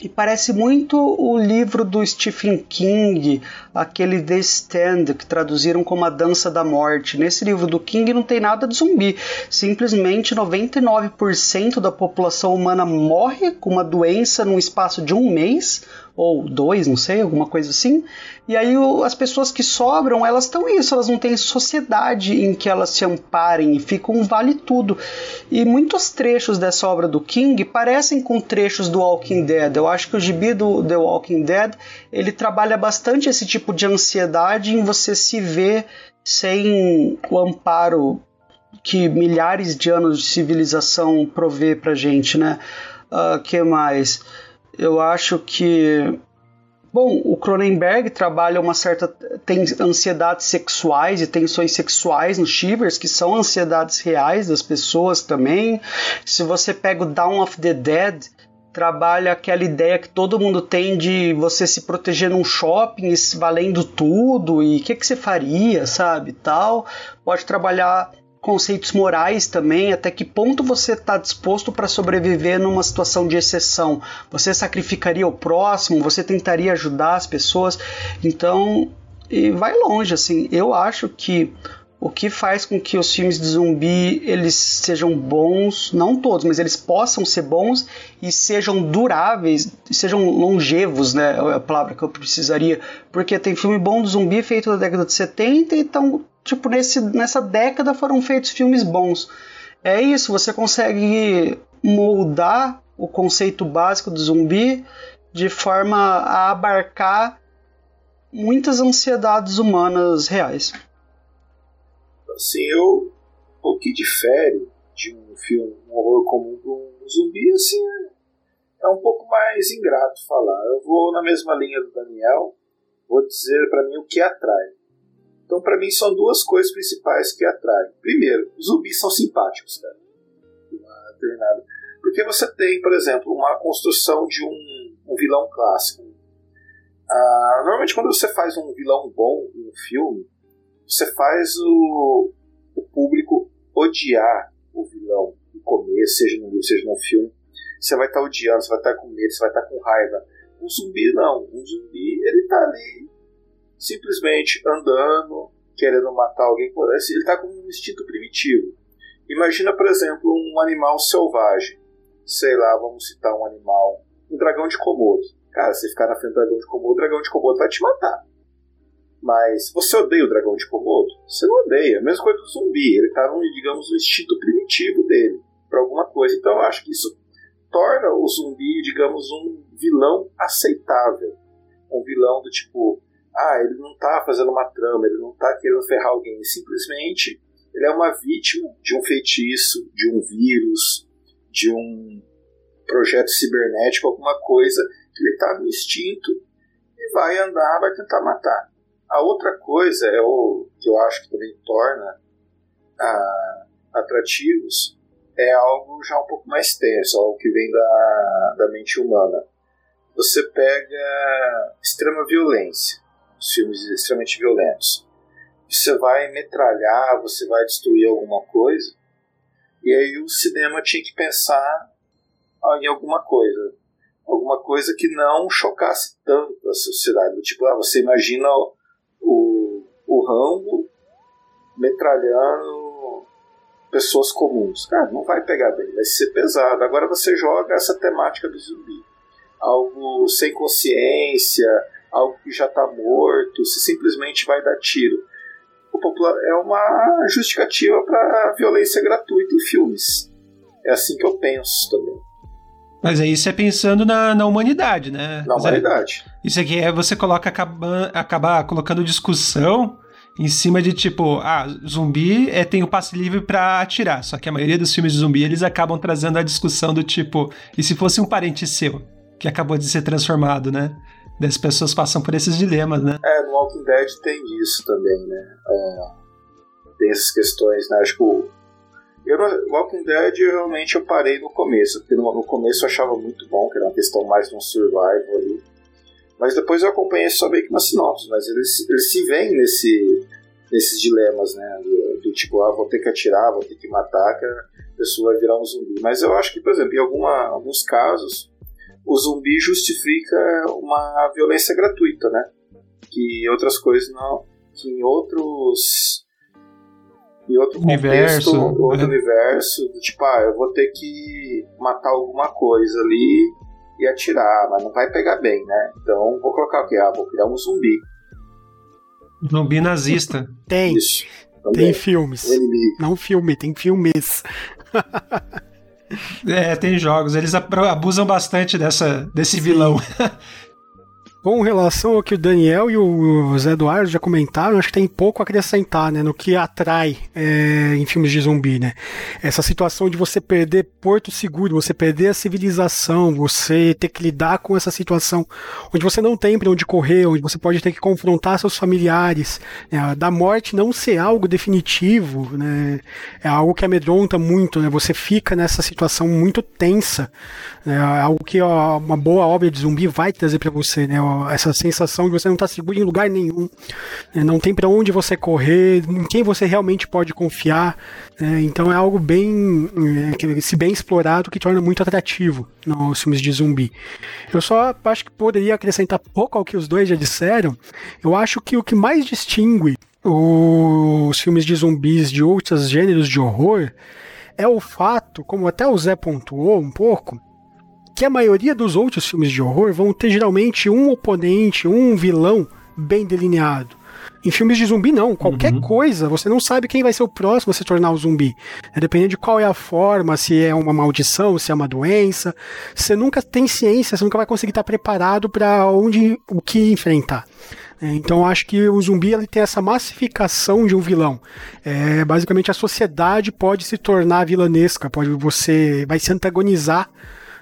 e parece muito o livro do Stephen King, aquele The Stand, que traduziram como A Dança da Morte. Nesse livro do King não tem nada de zumbi. Simplesmente 99% da população humana morre com uma doença num espaço de um mês ou dois, não sei, alguma coisa assim. E aí o, as pessoas que sobram, elas estão isso, elas não têm sociedade em que elas se amparem e ficam vale tudo. E muitos trechos dessa obra do King parecem com trechos do Walking Dead. Eu acho que o gibi do The Walking Dead, ele trabalha bastante esse tipo de ansiedade em você se ver sem o amparo que milhares de anos de civilização provê pra gente, né? Uh, que mais? Eu acho que Bom, o Cronenberg trabalha uma certa. tem ansiedades sexuais e tensões sexuais nos Shivers, que são ansiedades reais das pessoas também. Se você pega o Dawn of the Dead, trabalha aquela ideia que todo mundo tem de você se proteger num shopping, valendo tudo, e o que, que você faria, sabe? Tal. Pode trabalhar conceitos morais também, até que ponto você está disposto para sobreviver numa situação de exceção. Você sacrificaria o próximo, você tentaria ajudar as pessoas. Então, vai longe assim. Eu acho que o que faz com que os filmes de zumbi eles sejam bons, não todos, mas eles possam ser bons e sejam duráveis, sejam longevos, né? É a palavra que eu precisaria, porque tem filme bom do zumbi feito na década de 70 e então tipo, nesse, nessa década foram feitos filmes bons. É isso, você consegue moldar o conceito básico do zumbi de forma a abarcar muitas ansiedades humanas reais. Assim, eu, o que difere de um filme, um horror comum para um zumbi, assim, é um pouco mais ingrato falar. Eu vou na mesma linha do Daniel, vou dizer para mim o que atrai. Então, para mim, são duas coisas principais que atraem. Primeiro, os zumbis são simpáticos, cara. Porque você tem, por exemplo, uma construção de um, um vilão clássico. Ah, normalmente, quando você faz um vilão bom em um filme, você faz o, o público odiar o vilão no começo, seja no livro, seja no filme. Você vai estar tá odiando, você vai estar tá com medo, você vai estar tá com raiva. Um zumbi não. Um zumbi, ele está ali simplesmente andando, querendo matar alguém, ele está com um instinto primitivo. Imagina, por exemplo, um animal selvagem. Sei lá, vamos citar um animal, um dragão de Komodo. Cara, se ficar na frente do dragão de Komodo, o dragão de Komodo vai te matar. Mas você odeia o dragão de Komodo? Você não odeia. A mesma coisa do zumbi. Ele está, no, digamos, no instinto primitivo dele para alguma coisa. Então eu acho que isso torna o zumbi, digamos, um vilão aceitável. Um vilão do tipo, ah, ele não está fazendo uma trama, ele não está querendo ferrar alguém, simplesmente ele é uma vítima de um feitiço, de um vírus, de um projeto cibernético, alguma coisa que ele está no instinto e vai andar, vai tentar matar. A outra coisa é o que eu acho que também torna ah, atrativos é algo já um pouco mais tenso, algo que vem da, da mente humana. Você pega extrema violência os filmes extremamente violentos. Você vai metralhar, você vai destruir alguma coisa, e aí o cinema tinha que pensar em alguma coisa. Alguma coisa que não chocasse tanto a sociedade. Tipo, ah, você imagina o, o Rambo metralhando pessoas comuns. Cara, não vai pegar bem, vai ser pesado. Agora você joga essa temática do zumbi. Algo sem consciência, algo que já está morto, se simplesmente vai dar tiro. É uma justificativa para violência gratuita em filmes. É assim que eu penso também. Mas aí você é pensando na, na humanidade, né? Na humanidade. Isso aqui é você coloca acaba, acabar colocando discussão em cima de tipo, ah, zumbi é, tem o passe livre para atirar. Só que a maioria dos filmes de zumbi eles acabam trazendo a discussão do tipo, e se fosse um parente seu que acabou de ser transformado, né? Das pessoas passam por esses dilemas, né? É, no Walking Dead tem isso também, né? É, tem essas questões, né? Acho que o eu, Walking Dead realmente eu parei no começo, porque no, no, começo eu achava muito bom, que era uma questão mais de um survival ali. Mas depois eu acompanhei só meio que uma sinopse, mas eles, eles se veem nesse, nesses dilemas, né? Do, do, tipo, ah, vou ter que atirar, vou ter que matar, que a pessoa vai virar um zumbi. Mas eu acho que, por exemplo, em alguma, alguns casos, o zumbi justifica uma violência gratuita, né? Que outras coisas não. Que em outros. Em outro universo, contexto, outro né? universo, tipo, ah, eu vou ter que matar alguma coisa ali e atirar, mas não vai pegar bem, né? Então vou colocar o quê? Ah, vou criar um zumbi. Zumbi nazista. Tem. Isso, tem filmes. Não filme, tem filmes. É, tem jogos. Eles abusam bastante dessa, desse Sim. vilão. Com relação ao que o Daniel e o Zé Eduardo já comentaram, acho que tem pouco a acrescentar, né, no que atrai é, em filmes de zumbi, né? Essa situação de você perder porto seguro, você perder a civilização, você ter que lidar com essa situação onde você não tem para onde correr, onde você pode ter que confrontar seus familiares, né? da morte não ser algo definitivo, né? É algo que amedronta muito, né? Você fica nessa situação muito tensa, né? É algo que ó, uma boa obra de zumbi vai trazer para você, né? Essa sensação de você não estar tá seguro em lugar nenhum, né? não tem para onde você correr, em quem você realmente pode confiar. Né? Então é algo bem, é, se bem explorado, que torna muito atrativo nos filmes de zumbi. Eu só acho que poderia acrescentar pouco ao que os dois já disseram. Eu acho que o que mais distingue os filmes de zumbis de outros gêneros de horror é o fato, como até o Zé pontuou um pouco, que a maioria dos outros filmes de horror vão ter geralmente um oponente, um vilão bem delineado. Em filmes de zumbi, não. Qualquer uhum. coisa, você não sabe quem vai ser o próximo a se tornar o zumbi. É, dependendo de qual é a forma, se é uma maldição, se é uma doença. Você nunca tem ciência, você nunca vai conseguir estar preparado para onde o que enfrentar. É, então acho que o zumbi ele tem essa massificação de um vilão. É, basicamente a sociedade pode se tornar vilanesca, pode você vai se antagonizar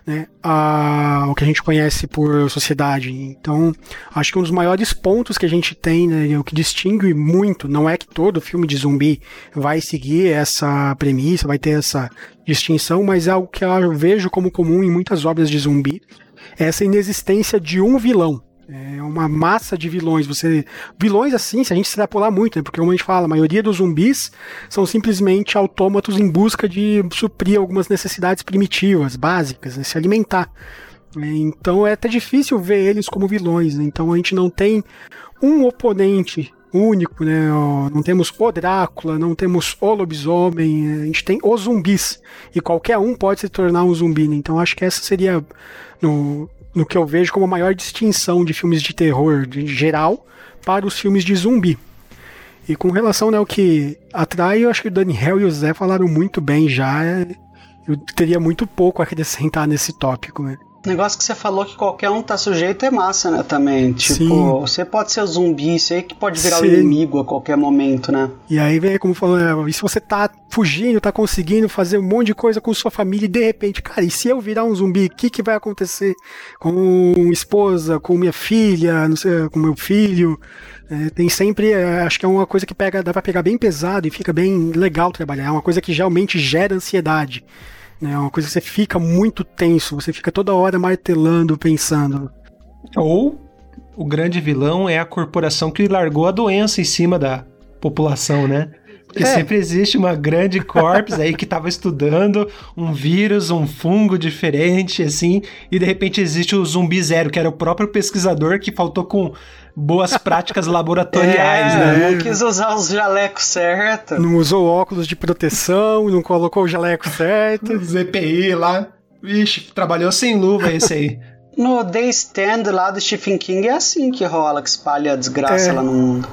né, a, o que a gente conhece por sociedade. Então, acho que um dos maiores pontos que a gente tem, né, o que distingue muito, não é que todo filme de zumbi vai seguir essa premissa, vai ter essa distinção, mas é algo que eu vejo como comum em muitas obras de zumbi, é essa inexistência de um vilão. É uma massa de vilões. Você vilões assim, se a gente extrapolar muito, né? porque como a gente fala, a maioria dos zumbis são simplesmente autômatos em busca de suprir algumas necessidades primitivas, básicas, né? se alimentar. É, então é até difícil ver eles como vilões. Né? Então a gente não tem um oponente único, né? Não temos o Drácula, não temos o lobisomem, a gente tem os zumbis. E qualquer um pode se tornar um zumbi, né? Então acho que essa seria no, no que eu vejo como a maior distinção de filmes de terror de geral para os filmes de zumbi. E com relação né, ao que atrai, eu acho que o Daniel e o Zé falaram muito bem já. Eu teria muito pouco a acrescentar nesse tópico. Né? Negócio que você falou que qualquer um tá sujeito é massa, né, também. Tipo, Sim. você pode ser zumbi, isso aí que pode virar o um inimigo a qualquer momento, né? E aí vem, como falou, né, e se você tá fugindo, tá conseguindo fazer um monte de coisa com sua família e de repente, cara, e se eu virar um zumbi, o que que vai acontecer com esposa, com minha filha, não sei, com meu filho? É, tem sempre, é, acho que é uma coisa que pega, dá pra pegar bem pesado e fica bem legal trabalhar. É uma coisa que realmente gera ansiedade. É uma coisa que você fica muito tenso, você fica toda hora martelando, pensando. Ou o grande vilão é a corporação que largou a doença em cima da população, né? Porque é. sempre existe uma grande corpus aí que estava estudando um vírus, um fungo diferente, assim, e de repente existe o zumbi zero, que era o próprio pesquisador que faltou com boas práticas laboratoriais, é, né? Não quis usar os jalecos certo. Não usou óculos de proteção, não colocou o jaleco certo. ZPI lá. Vixe, trabalhou sem luva esse aí. No The Stand lá do Stephen King é assim que rola, que espalha a desgraça é. lá no mundo.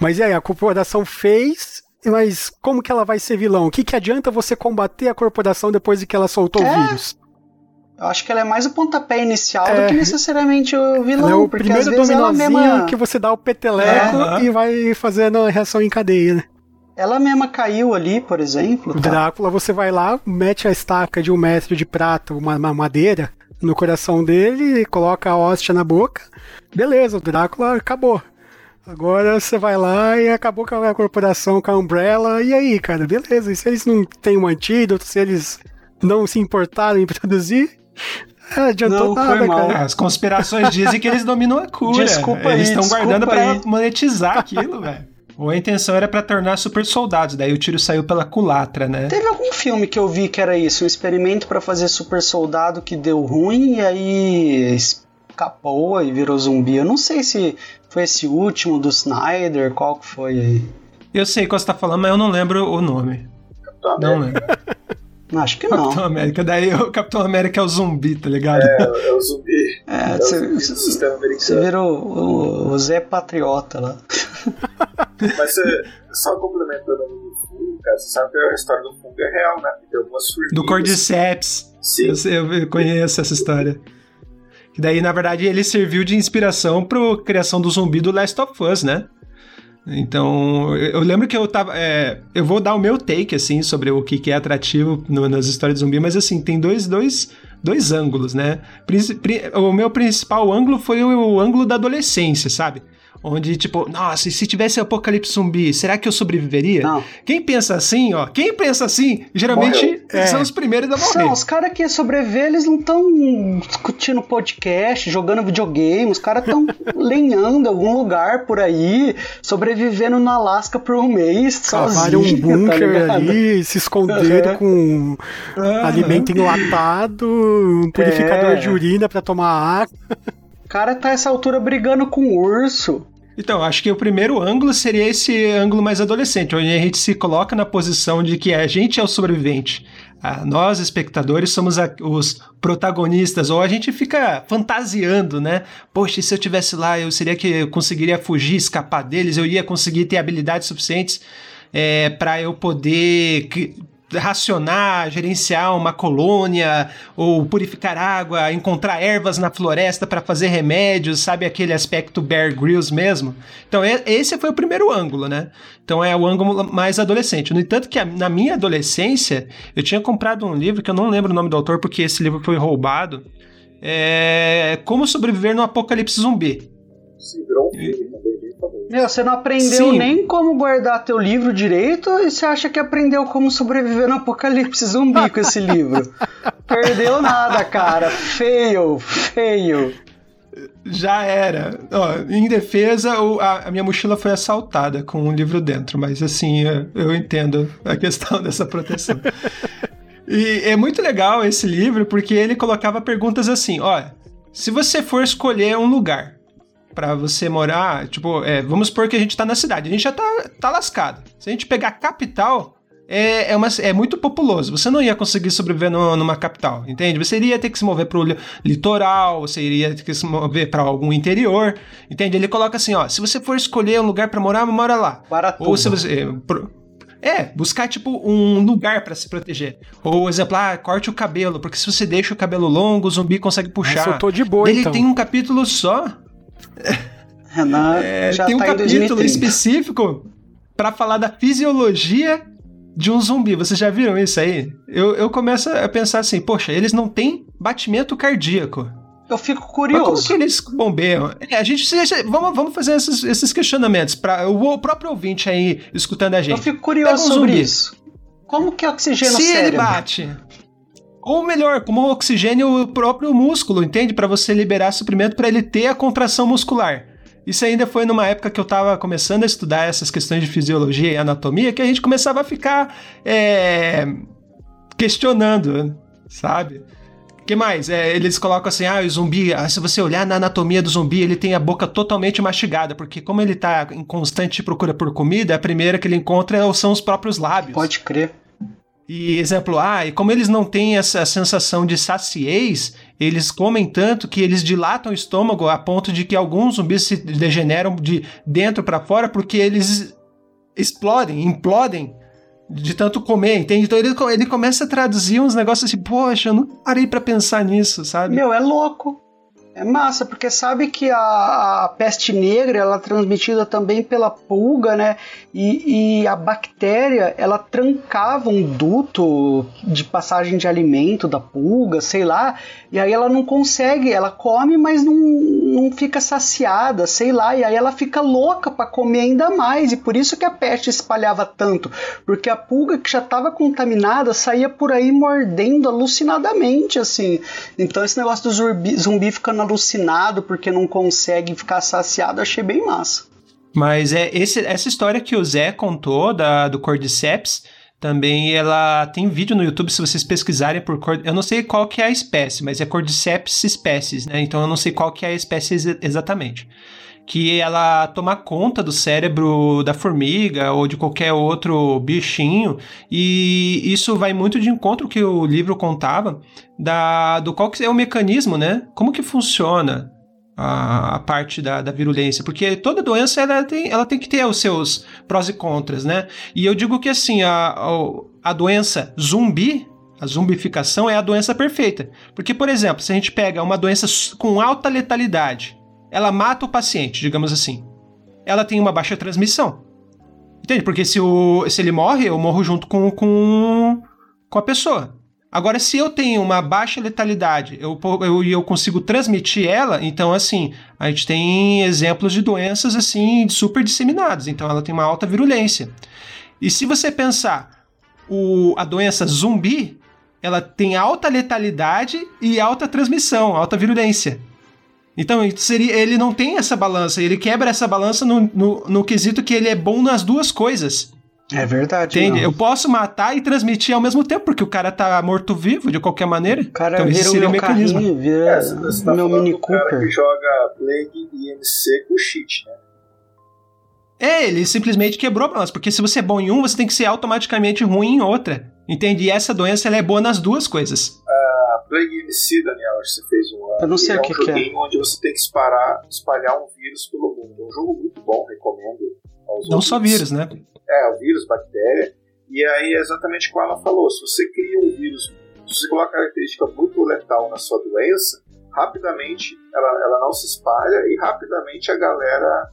Mas e aí, a corporação fez, mas como que ela vai ser vilão? O que, que adianta você combater a corporação depois de que ela soltou é. o vírus? Eu acho que ela é mais o pontapé inicial é. do que necessariamente o vilão. é o primeiro dominozinho mesma... que você dá o peteleco é. e vai fazendo a reação em cadeia, né? Ela mesma caiu ali, por exemplo. Tá? Drácula, você vai lá, mete a estaca de um metro de prata, uma, uma madeira, no coração dele e coloca a hóstia na boca. Beleza, o Drácula acabou. Agora você vai lá e acabou com a corporação, com a Umbrella. E aí, cara, beleza. E se eles não têm um antídoto, se eles não se importaram em produzir, é, adiantou não, nada, cara. As conspirações dizem que eles dominam a cura. Desculpa Eles estão guardando para monetizar aquilo, velho. Ou a intenção era para tornar super soldados, daí o tiro saiu pela culatra, né? Teve algum filme que eu vi que era isso, um experimento para fazer super soldado que deu ruim e aí escapou e virou zumbi. Eu não sei se foi esse último do Snyder, qual que foi aí. Eu sei qual você tá falando, mas eu não lembro o nome. Não lembro. Acho que não. Capitão América. Daí o Capitão América é o zumbi, tá ligado? É, é o zumbi. É, é você, o zumbi do sistema americano. Você virou o, o, Zé Patriota lá. Mas você, só complementando o fungo, cara, você sabe que a história do fungo é real, né? Tem algumas formigas. Do Cordyceps. Sim. Eu, eu conheço essa história. Que daí, na verdade, ele serviu de inspiração para a criação do zumbi do Last of Us, né? Então, eu lembro que eu tava. É, eu vou dar o meu take, assim, sobre o que, que é atrativo no, nas histórias de zumbi, mas assim, tem dois, dois, dois ângulos, né? O meu principal ângulo foi o, o ângulo da adolescência, sabe? Onde, tipo, nossa, e se tivesse apocalipse zumbi, será que eu sobreviveria? Não. Quem pensa assim, ó, quem pensa assim, geralmente é. são os primeiros a morrer. Não, os caras que sobreviver, eles não estão discutindo podcast, jogando videogame, os caras estão lenhando algum lugar por aí, sobrevivendo no Alasca por um mês, Cavaram um tá bunker tá ali, se esconderam uhum. com uhum. alimento enlatado, um purificador é. de urina para tomar água. O cara tá essa altura brigando com o urso. Então, acho que o primeiro ângulo seria esse ângulo mais adolescente, onde a gente se coloca na posição de que a gente é o sobrevivente. Ah, nós, espectadores, somos a, os protagonistas, ou a gente fica fantasiando, né? Poxa, se eu tivesse lá, eu seria que eu conseguiria fugir, escapar deles, eu ia conseguir ter habilidades suficientes é, para eu poder racionar, gerenciar uma colônia, ou purificar água, encontrar ervas na floresta para fazer remédios, sabe aquele aspecto Bear Grylls mesmo? Então esse foi o primeiro ângulo, né? Então é o ângulo mais adolescente. No entanto que na minha adolescência, eu tinha comprado um livro que eu não lembro o nome do autor porque esse livro foi roubado, é Como Sobreviver no Apocalipse Zumbi. Sim, virou um filme também. Meu, você não aprendeu Sim. nem como guardar teu livro direito e você acha que aprendeu como sobreviver no apocalipse zumbi com esse livro? Perdeu nada, cara. Feio, feio. Já era. Ó, em defesa, a, minha mochila foi assaltada com um livro dentro, mas assim, eu, eu entendo a questão dessa proteção. e é muito legal esse livro porque ele colocava perguntas assim: olha, se você for escolher um lugar para você morar, tipo, é, vamos supor que a gente tá na cidade, a gente já tá, tá lascado. Se a gente pegar a capital, é, é, uma, é muito populoso. Você não ia conseguir sobreviver no, numa capital, entende? Você iria ter que se mover pro litoral, você iria ter que se mover para algum interior, entende? Ele coloca assim, ó, se você for escolher um lugar para morar, mora lá. Para Ou se você... É, pro, é, buscar tipo um lugar para se proteger. Ou, exemplo, ah, corte o cabelo, porque se você deixa o cabelo longo, o zumbi consegue puxar. Mas eu tô de boa, Ele então. tem um capítulo só Renan é, já tem um tá capítulo específico para falar da fisiologia de um zumbi. Vocês já viram isso aí? Eu, eu começo a pensar assim, poxa, eles não têm batimento cardíaco. Eu fico curioso. Mas como que eles bombeiam? É, a gente vamos, vamos fazer esses, esses questionamentos para o próprio ouvinte aí escutando a gente. Eu fico curioso um sobre zumbi. isso. Como que é oxigênio Se ele bate, ou melhor, como oxigênio o próprio músculo, entende? Para você liberar suprimento para ele ter a contração muscular. Isso ainda foi numa época que eu estava começando a estudar essas questões de fisiologia e anatomia, que a gente começava a ficar é, questionando, sabe? Que mais? É, eles colocam assim, ah, o zumbi, ah, se você olhar na anatomia do zumbi, ele tem a boca totalmente mastigada, porque como ele está em constante procura por comida, a primeira que ele encontra são os próprios lábios. Pode crer. E exemplo, ah, e como eles não têm essa sensação de saciez, eles comem tanto que eles dilatam o estômago a ponto de que alguns zumbis se degeneram de dentro para fora porque eles explodem, implodem de tanto comer, entende? Então ele, ele começa a traduzir uns negócios assim, poxa, eu não parei para pensar nisso, sabe? Meu, é louco. É massa, porque sabe que a, a, peste negra ela é transmitida também pela pulga, né? E, e, a bactéria ela trancava um duto de passagem de alimento da pulga, sei lá, e aí ela não consegue, ela come, mas não, não fica saciada, sei lá, e aí ela fica louca para comer ainda mais, e por isso que a peste espalhava tanto, porque a pulga que já estava contaminada saía por aí mordendo alucinadamente, assim. Então esse negócio do zumbi, zumbi ficando alucinado porque não consegue ficar saciado, achei bem massa. Mas é esse, essa história que o Zé contou da, do Cordyceps, também ela tem vídeo no YouTube se vocês pesquisarem por cor, eu não sei qual que é a espécie, mas é Cordyceps espécies, né? Então eu não sei qual que é a espécie ex exatamente. Que ela toma conta do cérebro da formiga ou de qualquer outro bichinho, e isso vai muito de encontro que o livro contava da do qual que é o mecanismo, né? Como que funciona a, a, parte da, da virulência, porque toda doença ela tem, ela tem que ter os seus prós e contras, né? E eu digo que assim, a, a, doença zumbi, a zumbificação é a doença perfeita. Porque, por exemplo, se a gente pega uma doença com alta letalidade, ela mata o paciente, digamos assim. Ela tem uma baixa transmissão. Entende? Porque se, o, se ele morre, eu morro junto com, com, com a pessoa. Agora, se eu tenho uma baixa letalidade e eu, eu, eu, consigo transmitir ela, então, assim, a gente tem exemplos de doenças, assim, super disseminadas. Então, ela tem uma alta virulência. E se você pensar o, a doença zumbi, ela tem alta letalidade e alta transmissão, alta virulência. Então, seria, ele não tem essa balança, ele quebra essa balança no, no, no quesito que ele é bom nas duas coisas. É verdade. Entende? Eu posso matar e transmitir ao mesmo tempo, porque o cara tá morto-vivo de qualquer maneira. O cara então, vira o meu mecanismo. Carrinho, vira é, você tá meu Mini Cooper. cara que joga Plague IMC com cheat, né? É, ele simplesmente quebrou a balança, porque se você é bom em um, você tem que ser automaticamente ruim em outra. Entende? E essa doença ela é boa nas duas coisas. Plague MC, Daniel, acho que você fez um. Eu não sei é o que, um que é. onde você tem que espalhar, espalhar um vírus pelo mundo. É um jogo muito bom, recomendo. Não só vírus, né? É, o vírus, bactéria. E aí é exatamente como ela falou: se você cria um vírus, se você coloca uma característica muito letal na sua doença, rapidamente ela, ela não se espalha e rapidamente a galera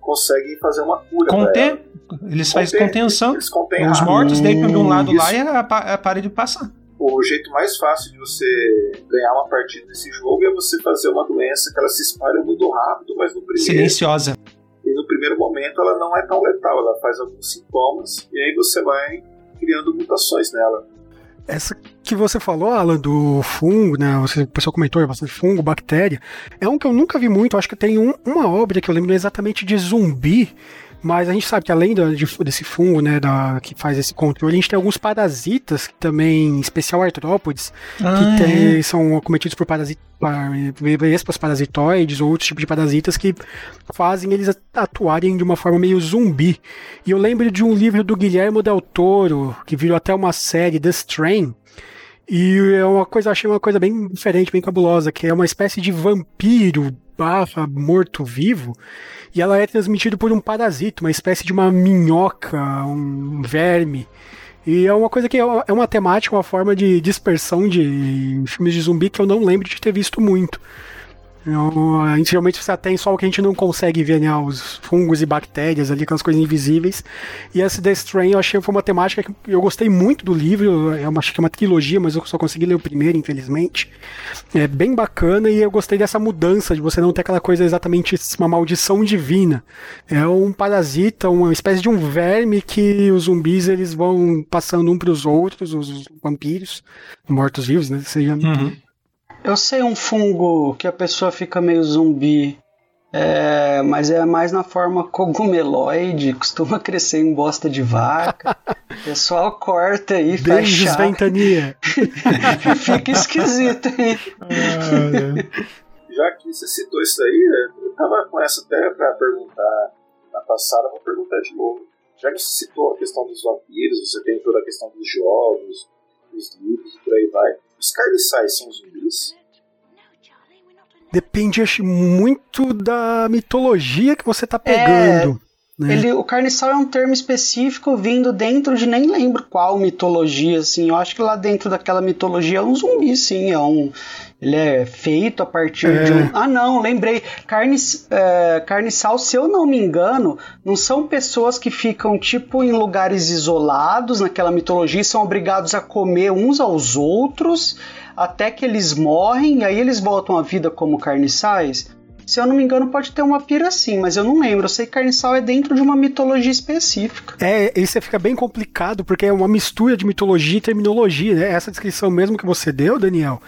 consegue fazer uma cura. Conter? Eles fazem contenção. Eles contêm Os mortos deitam de um lado Isso. lá e a, a parede passa. O jeito mais fácil de você ganhar uma partida nesse jogo é você fazer uma doença que ela se espalha muito rápido, mas no primeiro. Silenciosa e no primeiro momento ela não é tão letal, ela faz alguns sintomas e aí você vai criando mutações nela. Essa que você falou, Alan, do fungo, né? Você, o pessoal comentou é bastante fungo, bactéria. É um que eu nunca vi muito. Acho que tem um, uma obra que eu lembro exatamente de zumbi, mas a gente sabe que além do, de, desse fungo, né, da, que faz esse controle, a gente tem alguns parasitas que também, em especial artrópodes, ah, que tem, é. são cometidos por parasitas, vespas parasitoides ou outros tipos de parasitas que fazem eles atuarem de uma forma meio zumbi. E eu lembro de um livro do Guilherme Del Toro, que virou até uma série, The Strain, e é uma coisa, achei uma coisa bem diferente, bem cabulosa, que é uma espécie de vampiro barra morto-vivo, e ela é transmitida por um parasita, uma espécie de uma minhoca, um verme. E é uma coisa que é, é uma temática, uma forma de dispersão de filmes de zumbi que eu não lembro de ter visto muito. Eu, a gente geralmente você tem só o que a gente não consegue ver, né? Os fungos e bactérias ali, aquelas coisas invisíveis. E essa The Strain eu achei foi uma temática que eu gostei muito do livro. Eu acho que é uma trilogia, mas eu só consegui ler o primeiro, infelizmente. É bem bacana e eu gostei dessa mudança de você não ter aquela coisa exatamente uma maldição divina. É um parasita, uma espécie de um verme que os zumbis eles vão passando um para os outros, os vampiros, mortos-vivos, né? Seja. Uhum. Eu sei um fungo que a pessoa fica meio zumbi, é, mas é mais na forma cogumeloide, costuma crescer em bosta de vaca. O pessoal corta aí, faz chá. ventania. Fica esquisito? Ah, Já que você citou isso aí, né, eu tava com essa até pra perguntar na passada, vou perguntar de novo. já que você citou a questão dos vampiros, você tem toda a questão dos jogos, dos livros e por aí vai. Os carniçais são zumbis? Depende, acho, muito da mitologia que você tá pegando. É... Né? Ele, o carniçal é um termo específico vindo dentro de nem lembro qual mitologia, assim. Eu acho que lá dentro daquela mitologia é um zumbi, sim. É um, ele é feito a partir é. de um. Ah, não, lembrei. Carne, é, carniçal, se eu não me engano, não são pessoas que ficam, tipo, em lugares isolados naquela mitologia e são obrigados a comer uns aos outros até que eles morrem e aí eles voltam à vida como carniçais. Se eu não me engano, pode ter uma pira assim, mas eu não lembro. Eu sei que carniçal é dentro de uma mitologia específica. É, isso fica bem complicado, porque é uma mistura de mitologia e terminologia, né? Essa descrição mesmo que você deu, Daniel.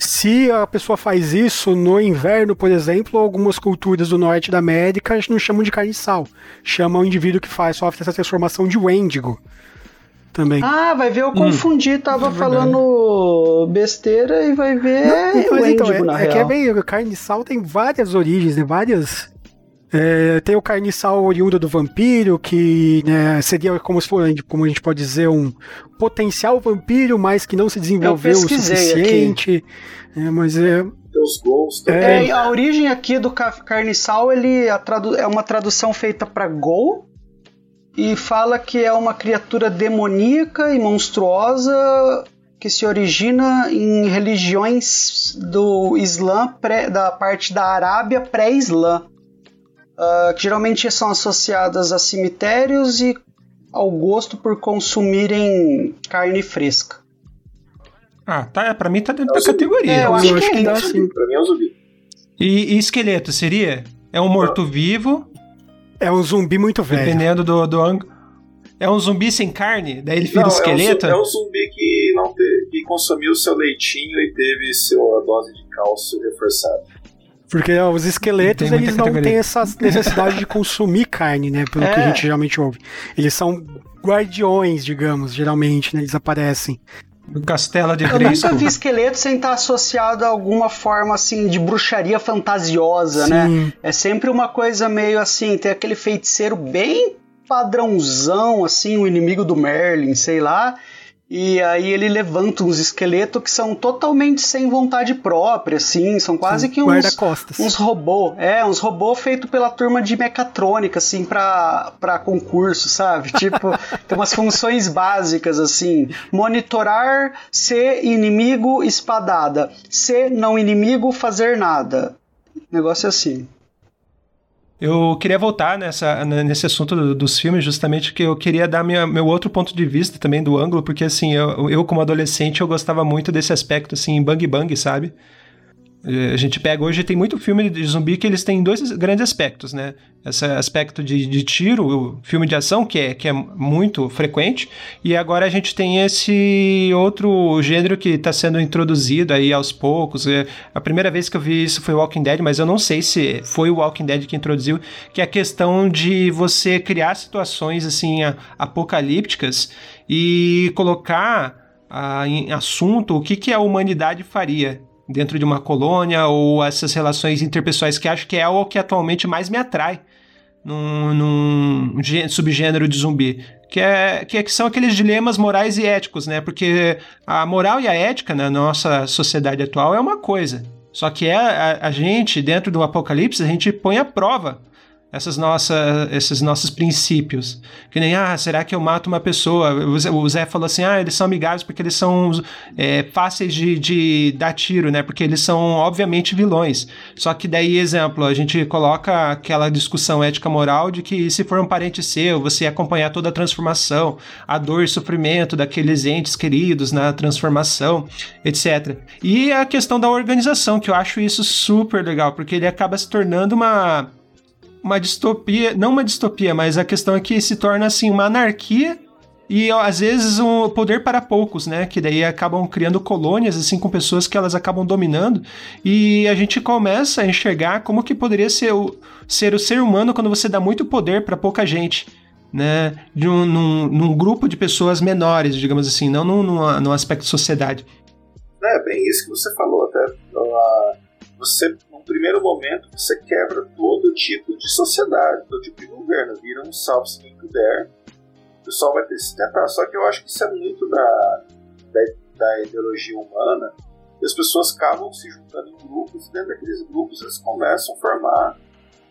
Se a pessoa faz isso no inverno, por exemplo, algumas culturas do norte da América não chamam de carniçal. Chamam o indivíduo que faz, sofre essa transformação de Wendigo também. Ah, vai ver, eu confundi, hum, tava é falando besteira e vai ver não, mas, então, é, na é real. que é bem, o carniçal tem várias origens, né, várias... É, tem o carniçal oriundo do vampiro, que né, seria como se fosse, como a gente pode dizer, um potencial vampiro, mas que não se desenvolveu o suficiente. É, mas é, os gols também. É, a origem aqui do carniçal ele é uma tradução feita para gol e fala que é uma criatura demoníaca e monstruosa que se origina em religiões do Islã, pré, da parte da Arábia pré-Islã, uh, que geralmente são associadas a cemitérios e ao gosto por consumirem carne fresca. Ah, tá. É, pra mim tá dentro é da categoria. É, eu, acho, eu acho que, que dá sim. Pra mim é o zumbi. E, e esqueleto seria? É um morto-vivo é um zumbi muito velho. Dependendo do, do ângulo. É um zumbi sem carne? Daí ele vira não, esqueleto? É um, é um zumbi que, não teve, que consumiu seu leitinho e teve sua dose de cálcio reforçada. Porque os esqueletos, eles não têm essa necessidade de consumir carne, né? Pelo é. que a gente geralmente ouve. Eles são guardiões, digamos, geralmente, né? Eles aparecem. Do castelo de Eu nunca vi esqueleto sem estar associado a alguma forma assim de bruxaria fantasiosa, né? Sim. né? É sempre uma coisa meio assim, tem aquele feiticeiro bem padrãozão, assim, o inimigo do Merlin, sei lá. E aí ele levanta uns esqueletos que são totalmente sem vontade própria, assim, são quase Sim, que uns, uns robôs. É, uns robôs feitos pela turma de mecatrônica, assim, pra, pra concurso, sabe? Tipo, tem umas funções básicas, assim. Monitorar se inimigo espadada, se não inimigo fazer nada. Negócio assim. Eu queria voltar nessa, nesse assunto dos filmes, justamente que eu queria dar minha, meu outro ponto de vista também do ângulo, porque assim, eu, eu como adolescente, eu gostava muito desse aspecto, assim, bang bang, sabe? A gente pega hoje, tem muito filme de zumbi que eles têm dois grandes aspectos, né? Esse aspecto de, de tiro, filme de ação, que é, que é muito frequente, e agora a gente tem esse outro gênero que está sendo introduzido aí aos poucos. É, a primeira vez que eu vi isso foi o Walking Dead, mas eu não sei se foi o Walking Dead que introduziu, que é a questão de você criar situações assim apocalípticas e colocar ah, em assunto o que, que a humanidade faria dentro de uma colônia ou essas relações interpessoais que acho que é o que atualmente mais me atrai num, num subgênero de zumbi. Que, é, que, é, que são aqueles dilemas morais e éticos, né? Porque a moral e a ética na nossa sociedade atual é uma coisa. Só que é a, a gente, dentro do apocalipse, a gente põe à prova essas nossas, esses nossos princípios. Que nem, ah, será que eu mato uma pessoa? O Zé falou assim, ah, eles são amigáveis porque eles são é, fáceis de, de dar tiro, né? Porque eles são, obviamente, vilões. Só que daí, exemplo, a gente coloca aquela discussão ética-moral de que se for um parente seu, você acompanhar toda a transformação, a dor e sofrimento daqueles entes queridos na transformação, etc. E a questão da organização, que eu acho isso super legal, porque ele acaba se tornando uma uma distopia, não uma distopia, mas a questão é que se torna assim uma anarquia e às vezes um poder para poucos, né? Que daí acabam criando colônias assim com pessoas que elas acabam dominando e a gente começa a enxergar como que poderia ser o ser o ser humano quando você dá muito poder para pouca gente. Né, de um, num, num, grupo de pessoas menores, digamos assim, não num, num, num aspecto de sociedade. É bem isso que você falou, até. Uh, você primeiro momento, você quebra todo tipo de sociedade, todo tipo de governo, vira um salve-se quem puder, pessoal vai ter que se tentar. Só que eu acho que isso é muito da, da, da ideologia humana. E as pessoas acabam se juntando em grupos, e dentro daqueles grupos eles começam a formar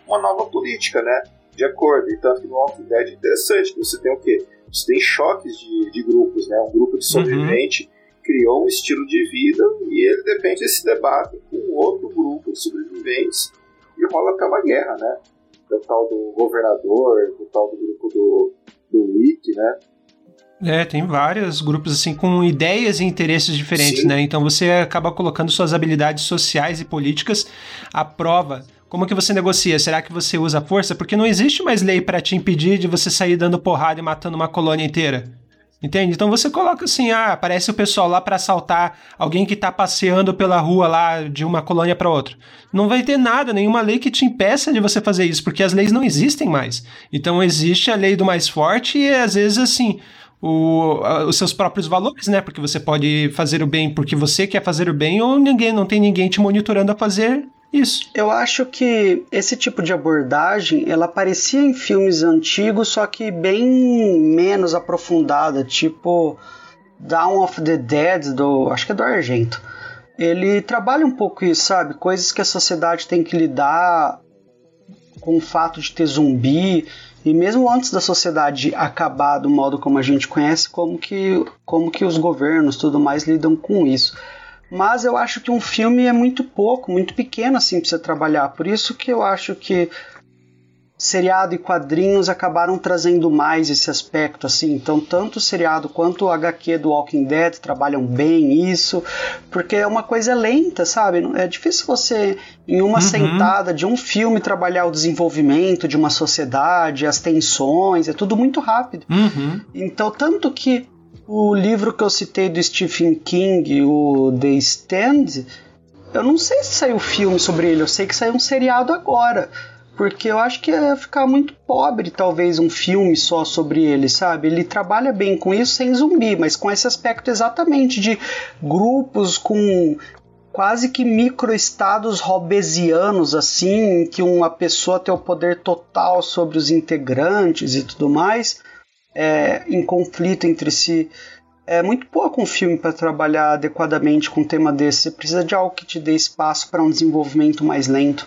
uma nova política, né? De acordo. E tanto que no Walking Dead é interessante, que você tem o quê? Você tem choques de, de grupos, né? Um grupo de uhum. sobrevivente uhum. Criou um estilo de vida e ele depende desse debate com outro grupo de sobreviventes e rola até uma guerra, né? Do tal do governador, do tal do grupo do, do Wiki, né? É, tem vários grupos assim com ideias e interesses diferentes, Sim. né? Então você acaba colocando suas habilidades sociais e políticas à prova. Como que você negocia? Será que você usa força? Porque não existe mais lei para te impedir de você sair dando porrada e matando uma colônia inteira. Entende? Então você coloca assim, ah, aparece o pessoal lá para assaltar alguém que tá passeando pela rua lá de uma colônia para outra. Não vai ter nada, nenhuma lei que te impeça de você fazer isso, porque as leis não existem mais. Então existe a lei do mais forte e às vezes assim, o, os seus próprios valores, né? Porque você pode fazer o bem porque você quer fazer o bem ou ninguém, não tem ninguém te monitorando a fazer isso. Eu acho que esse tipo de abordagem ela aparecia em filmes antigos, só que bem menos aprofundada, tipo Dawn of the Dead do, acho que é do Argento. Ele trabalha um pouco isso, sabe? Coisas que a sociedade tem que lidar com o fato de ter zumbi e mesmo antes da sociedade acabar do modo como a gente conhece, como que como que os governos tudo mais lidam com isso. Mas eu acho que um filme é muito pouco, muito pequeno assim para você trabalhar. Por isso que eu acho que seriado e quadrinhos acabaram trazendo mais esse aspecto assim. Então, tanto o seriado quanto o HQ do Walking Dead trabalham bem isso, porque é uma coisa lenta, sabe? É difícil você em uma uhum. sentada de um filme trabalhar o desenvolvimento de uma sociedade, as tensões, é tudo muito rápido. Uhum. Então, tanto que o livro que eu citei do Stephen King, o The Stand, eu não sei se saiu filme sobre ele, eu sei que saiu um seriado agora. Porque eu acho que ia ficar muito pobre, talvez, um filme só sobre ele, sabe? Ele trabalha bem com isso sem zumbi, mas com esse aspecto exatamente de grupos com quase que microestados robesianos, assim, em que uma pessoa tem o poder total sobre os integrantes e tudo mais é, em conflito entre si. É muito pouco um filme para trabalhar adequadamente com um tema desse. Você precisa de algo que te dê espaço para um desenvolvimento mais lento.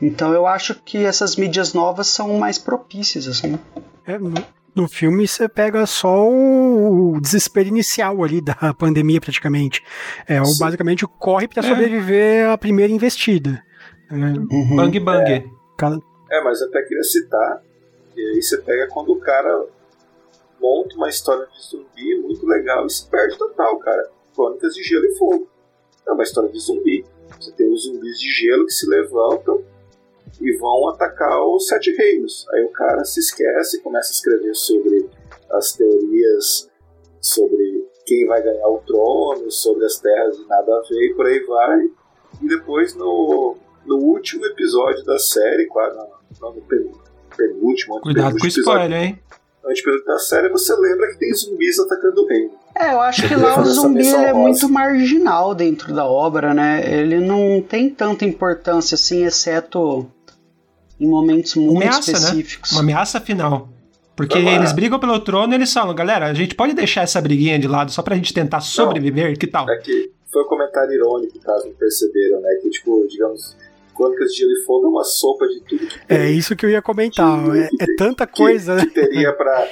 Então eu acho que essas mídias novas são mais propícias, assim. É, no, no filme você pega só o desespero inicial ali da pandemia, praticamente. É o, basicamente o corre para é. sobreviver à primeira investida. Uhum. Bang bang. É. é, mas até queria citar que aí você pega quando o cara monta uma história de zumbi muito legal e se perde total, cara. Crônicas de Gelo e Fogo. É uma história de zumbi. Você tem os zumbis de gelo que se levantam e vão atacar os Sete Reinos. Aí o cara se esquece, começa a escrever sobre as teorias sobre quem vai ganhar o trono, sobre as terras de nada a ver e por aí vai. E depois no, no último episódio da série, quase no, no penúltimo, Cuidado com o spoiler, hein? Antes da série, você lembra que tem zumbis atacando o reino. É, eu acho que lá o zumbi é muito marginal dentro da obra, né? Ele não tem tanta importância assim, exceto em momentos muito ameaça, né? específicos. Né? Uma ameaça final. Porque eles brigam pelo trono e eles falam, galera, a gente pode deixar essa briguinha de lado só pra gente tentar sobreviver, não, que tal? É que foi um comentário irônico, caso não perceberam, né? Que, tipo, digamos, Crônicas de Gelo e Fogo é uma sopa de tudo que tem. É isso que eu ia comentar. É, é, tanta coisa, que, né? Que teria pra,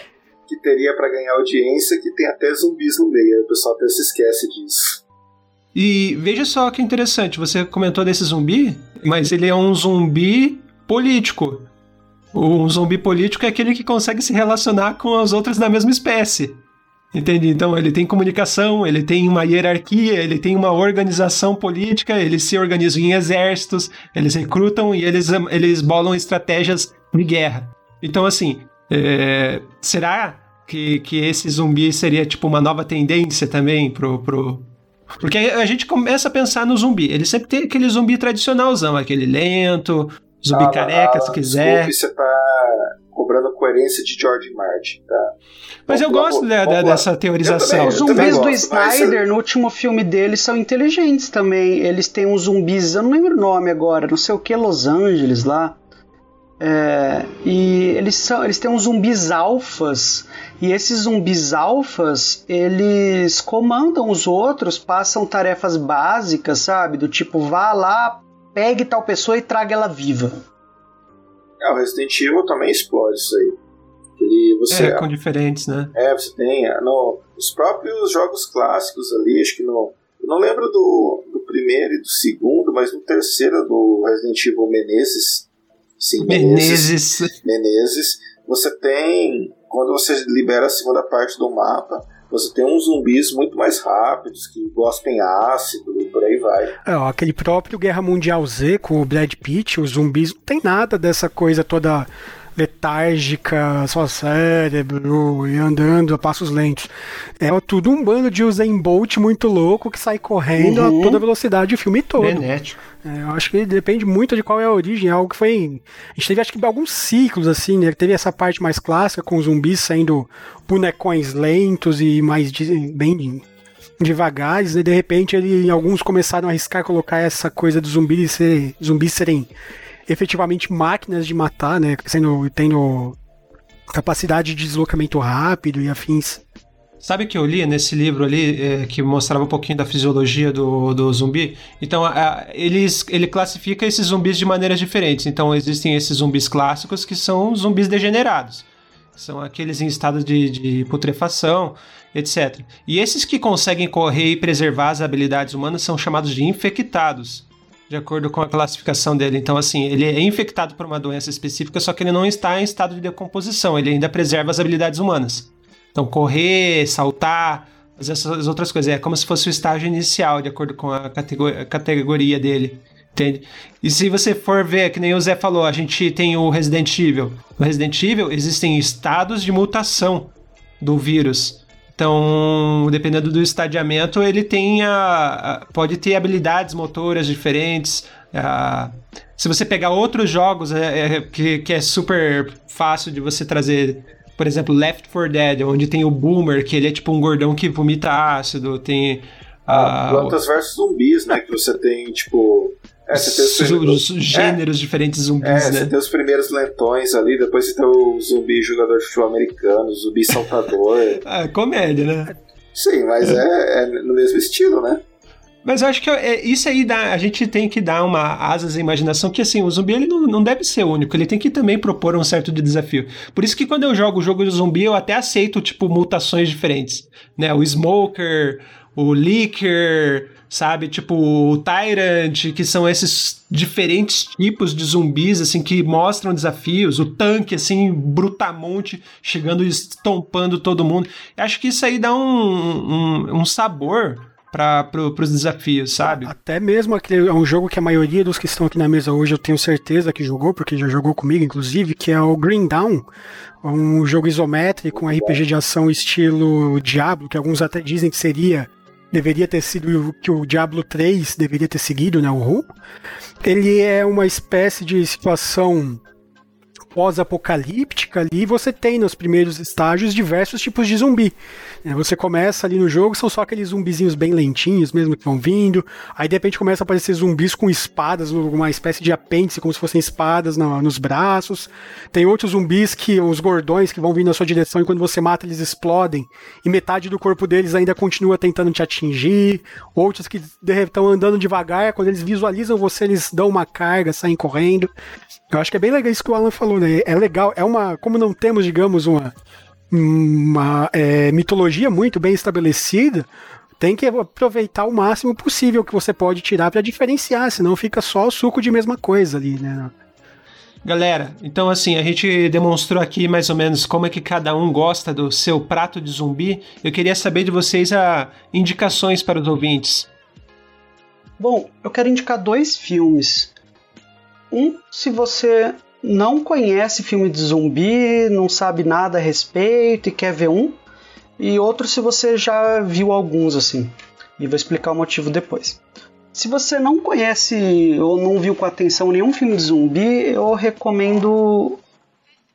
que teria para ganhar audiência que tem até zumbis no meio. O pessoal até se esquece disso. E veja só que interessante, você comentou desse zumbi, mas ele é um zumbi político. Um zumbi político é aquele que consegue se relacionar com as outras da mesma espécie. Entende? Então ele tem comunicação, ele tem uma hierarquia, ele tem uma organização política, eles se organizam em exércitos, eles recrutam e eles, eles bolam estratégias de guerra. Então, assim, é, será que, que esse zumbi seria tipo uma nova tendência também pro, pro. Porque a gente começa a pensar no zumbi. Ele sempre tem aquele zumbi tradicionalzão, aquele lento, zumbi ah, careca, ah, se quiser. Desculpe, você tá coerência de George Martin, tá? Mas eu gosto lá, da, dessa teorização. Os zumbis do Snyder, no último filme dele, são inteligentes também. Eles têm uns zumbis, eu não lembro o nome agora, não sei o que, Los Angeles lá. É, e eles são, eles têm uns zumbis alfas e esses zumbis alfas eles comandam os outros, passam tarefas básicas, sabe, do tipo vá lá, pegue tal pessoa e traga ela viva. É, o Resident Evil também explode isso aí. Ele, você, é, com diferentes, né? É, você tem é, no, os próprios jogos clássicos ali, acho que no. Eu não lembro do, do primeiro e do segundo, mas no terceiro do Resident Evil Menezes, Sim, Menezes. Menezes. Você tem, quando você libera a segunda parte do mapa, você tem uns zumbis muito mais rápidos, que gospem ácido e por aí vai. É, ó, aquele próprio Guerra Mundial Z com o Brad Pitt, os zumbis não tem nada dessa coisa toda letárgica, só cérebro e andando a passos lentos. É tudo um bando de Usain Bolt muito louco que sai correndo uhum. a toda velocidade o filme todo. Genético. É, eu acho que depende muito de qual é a origem, é algo que foi. A gente teve acho que alguns ciclos, assim, né? Teve essa parte mais clássica com os zumbis saindo bonecões lentos e mais de, bem devagares, e né? de repente ele, alguns começaram a arriscar colocar essa coisa dos zumbis, ser, zumbis serem efetivamente máquinas de matar, né? Sendo, tendo capacidade de deslocamento rápido e afins. Sabe que eu li nesse livro ali, é, que mostrava um pouquinho da fisiologia do, do zumbi? Então, a, eles, ele classifica esses zumbis de maneiras diferentes. Então, existem esses zumbis clássicos que são zumbis degenerados. São aqueles em estado de, de putrefação, etc. E esses que conseguem correr e preservar as habilidades humanas são chamados de infectados de acordo com a classificação dele. Então, assim, ele é infectado por uma doença específica, só que ele não está em estado de decomposição, ele ainda preserva as habilidades humanas. Então, correr, saltar, fazer essas outras coisas. É como se fosse o estágio inicial, de acordo com a categoria, categoria dele. Entende? E se você for ver, que nem o Zé falou, a gente tem o Resident Evil. No Resident Evil existem estados de mutação do vírus. Então, dependendo do estadiamento, ele tem a, pode ter habilidades motoras diferentes. Se você pegar outros jogos é, é, que, que é super fácil de você trazer, por exemplo, Left 4 Dead, onde tem o Boomer, que ele é tipo um gordão que vomita ácido, tem... Ah, plantas versus zumbis, né? Que você tem, tipo, é, os, os gêneros é, diferentes zumbis, é, né? Você tem os primeiros lentões ali, depois você tem o zumbi jogador de futebol americano, o zumbi saltador. é, comédia, né? Sim, mas é. é, é no mesmo estilo, né? Mas eu acho que é, isso aí dá, a gente tem que dar uma asas à imaginação, que assim, o zumbi ele não, não deve ser único, ele tem que também propor um certo de desafio. Por isso que quando eu jogo o jogo de zumbi, eu até aceito, tipo, mutações diferentes, né? O Smoker, o Licker, sabe? Tipo, o Tyrant, que são esses diferentes tipos de zumbis, assim, que mostram desafios. O tanque, assim, brutamonte, chegando e estompando todo mundo. Acho que isso aí dá um, um, um sabor para pro, os desafios, sabe? Até mesmo aquele é um jogo que a maioria dos que estão aqui na mesa hoje eu tenho certeza que jogou, porque já jogou comigo, inclusive, que é o Green Down, um jogo isométrico, um RPG de ação estilo Diablo, que alguns até dizem que seria deveria ter sido o que o Diablo 3 deveria ter seguido, né, o Ru. Ele é uma espécie de situação pós-apocalíptica ali, você tem nos primeiros estágios diversos tipos de zumbi. É, você começa ali no jogo, são só aqueles zumbizinhos bem lentinhos mesmo que vão vindo. Aí de repente começa a aparecer zumbis com espadas, uma espécie de apêndice, como se fossem espadas no, nos braços. Tem outros zumbis que, os gordões, que vão vindo na sua direção e quando você mata eles explodem. E metade do corpo deles ainda continua tentando te atingir. Outros que estão andando devagar, quando eles visualizam você, eles dão uma carga, saem correndo. Eu acho que é bem legal isso que o Alan falou, né? É legal, é uma. Como não temos, digamos, uma uma é, mitologia muito bem estabelecida, tem que aproveitar o máximo possível que você pode tirar para diferenciar, senão fica só o suco de mesma coisa ali, né? Galera, então assim, a gente demonstrou aqui mais ou menos como é que cada um gosta do seu prato de zumbi. Eu queria saber de vocês a indicações para os ouvintes. Bom, eu quero indicar dois filmes. Um, se você não conhece filme de zumbi, não sabe nada a respeito e quer ver um, e outro se você já viu alguns assim. E vou explicar o motivo depois. Se você não conhece ou não viu com atenção nenhum filme de zumbi, eu recomendo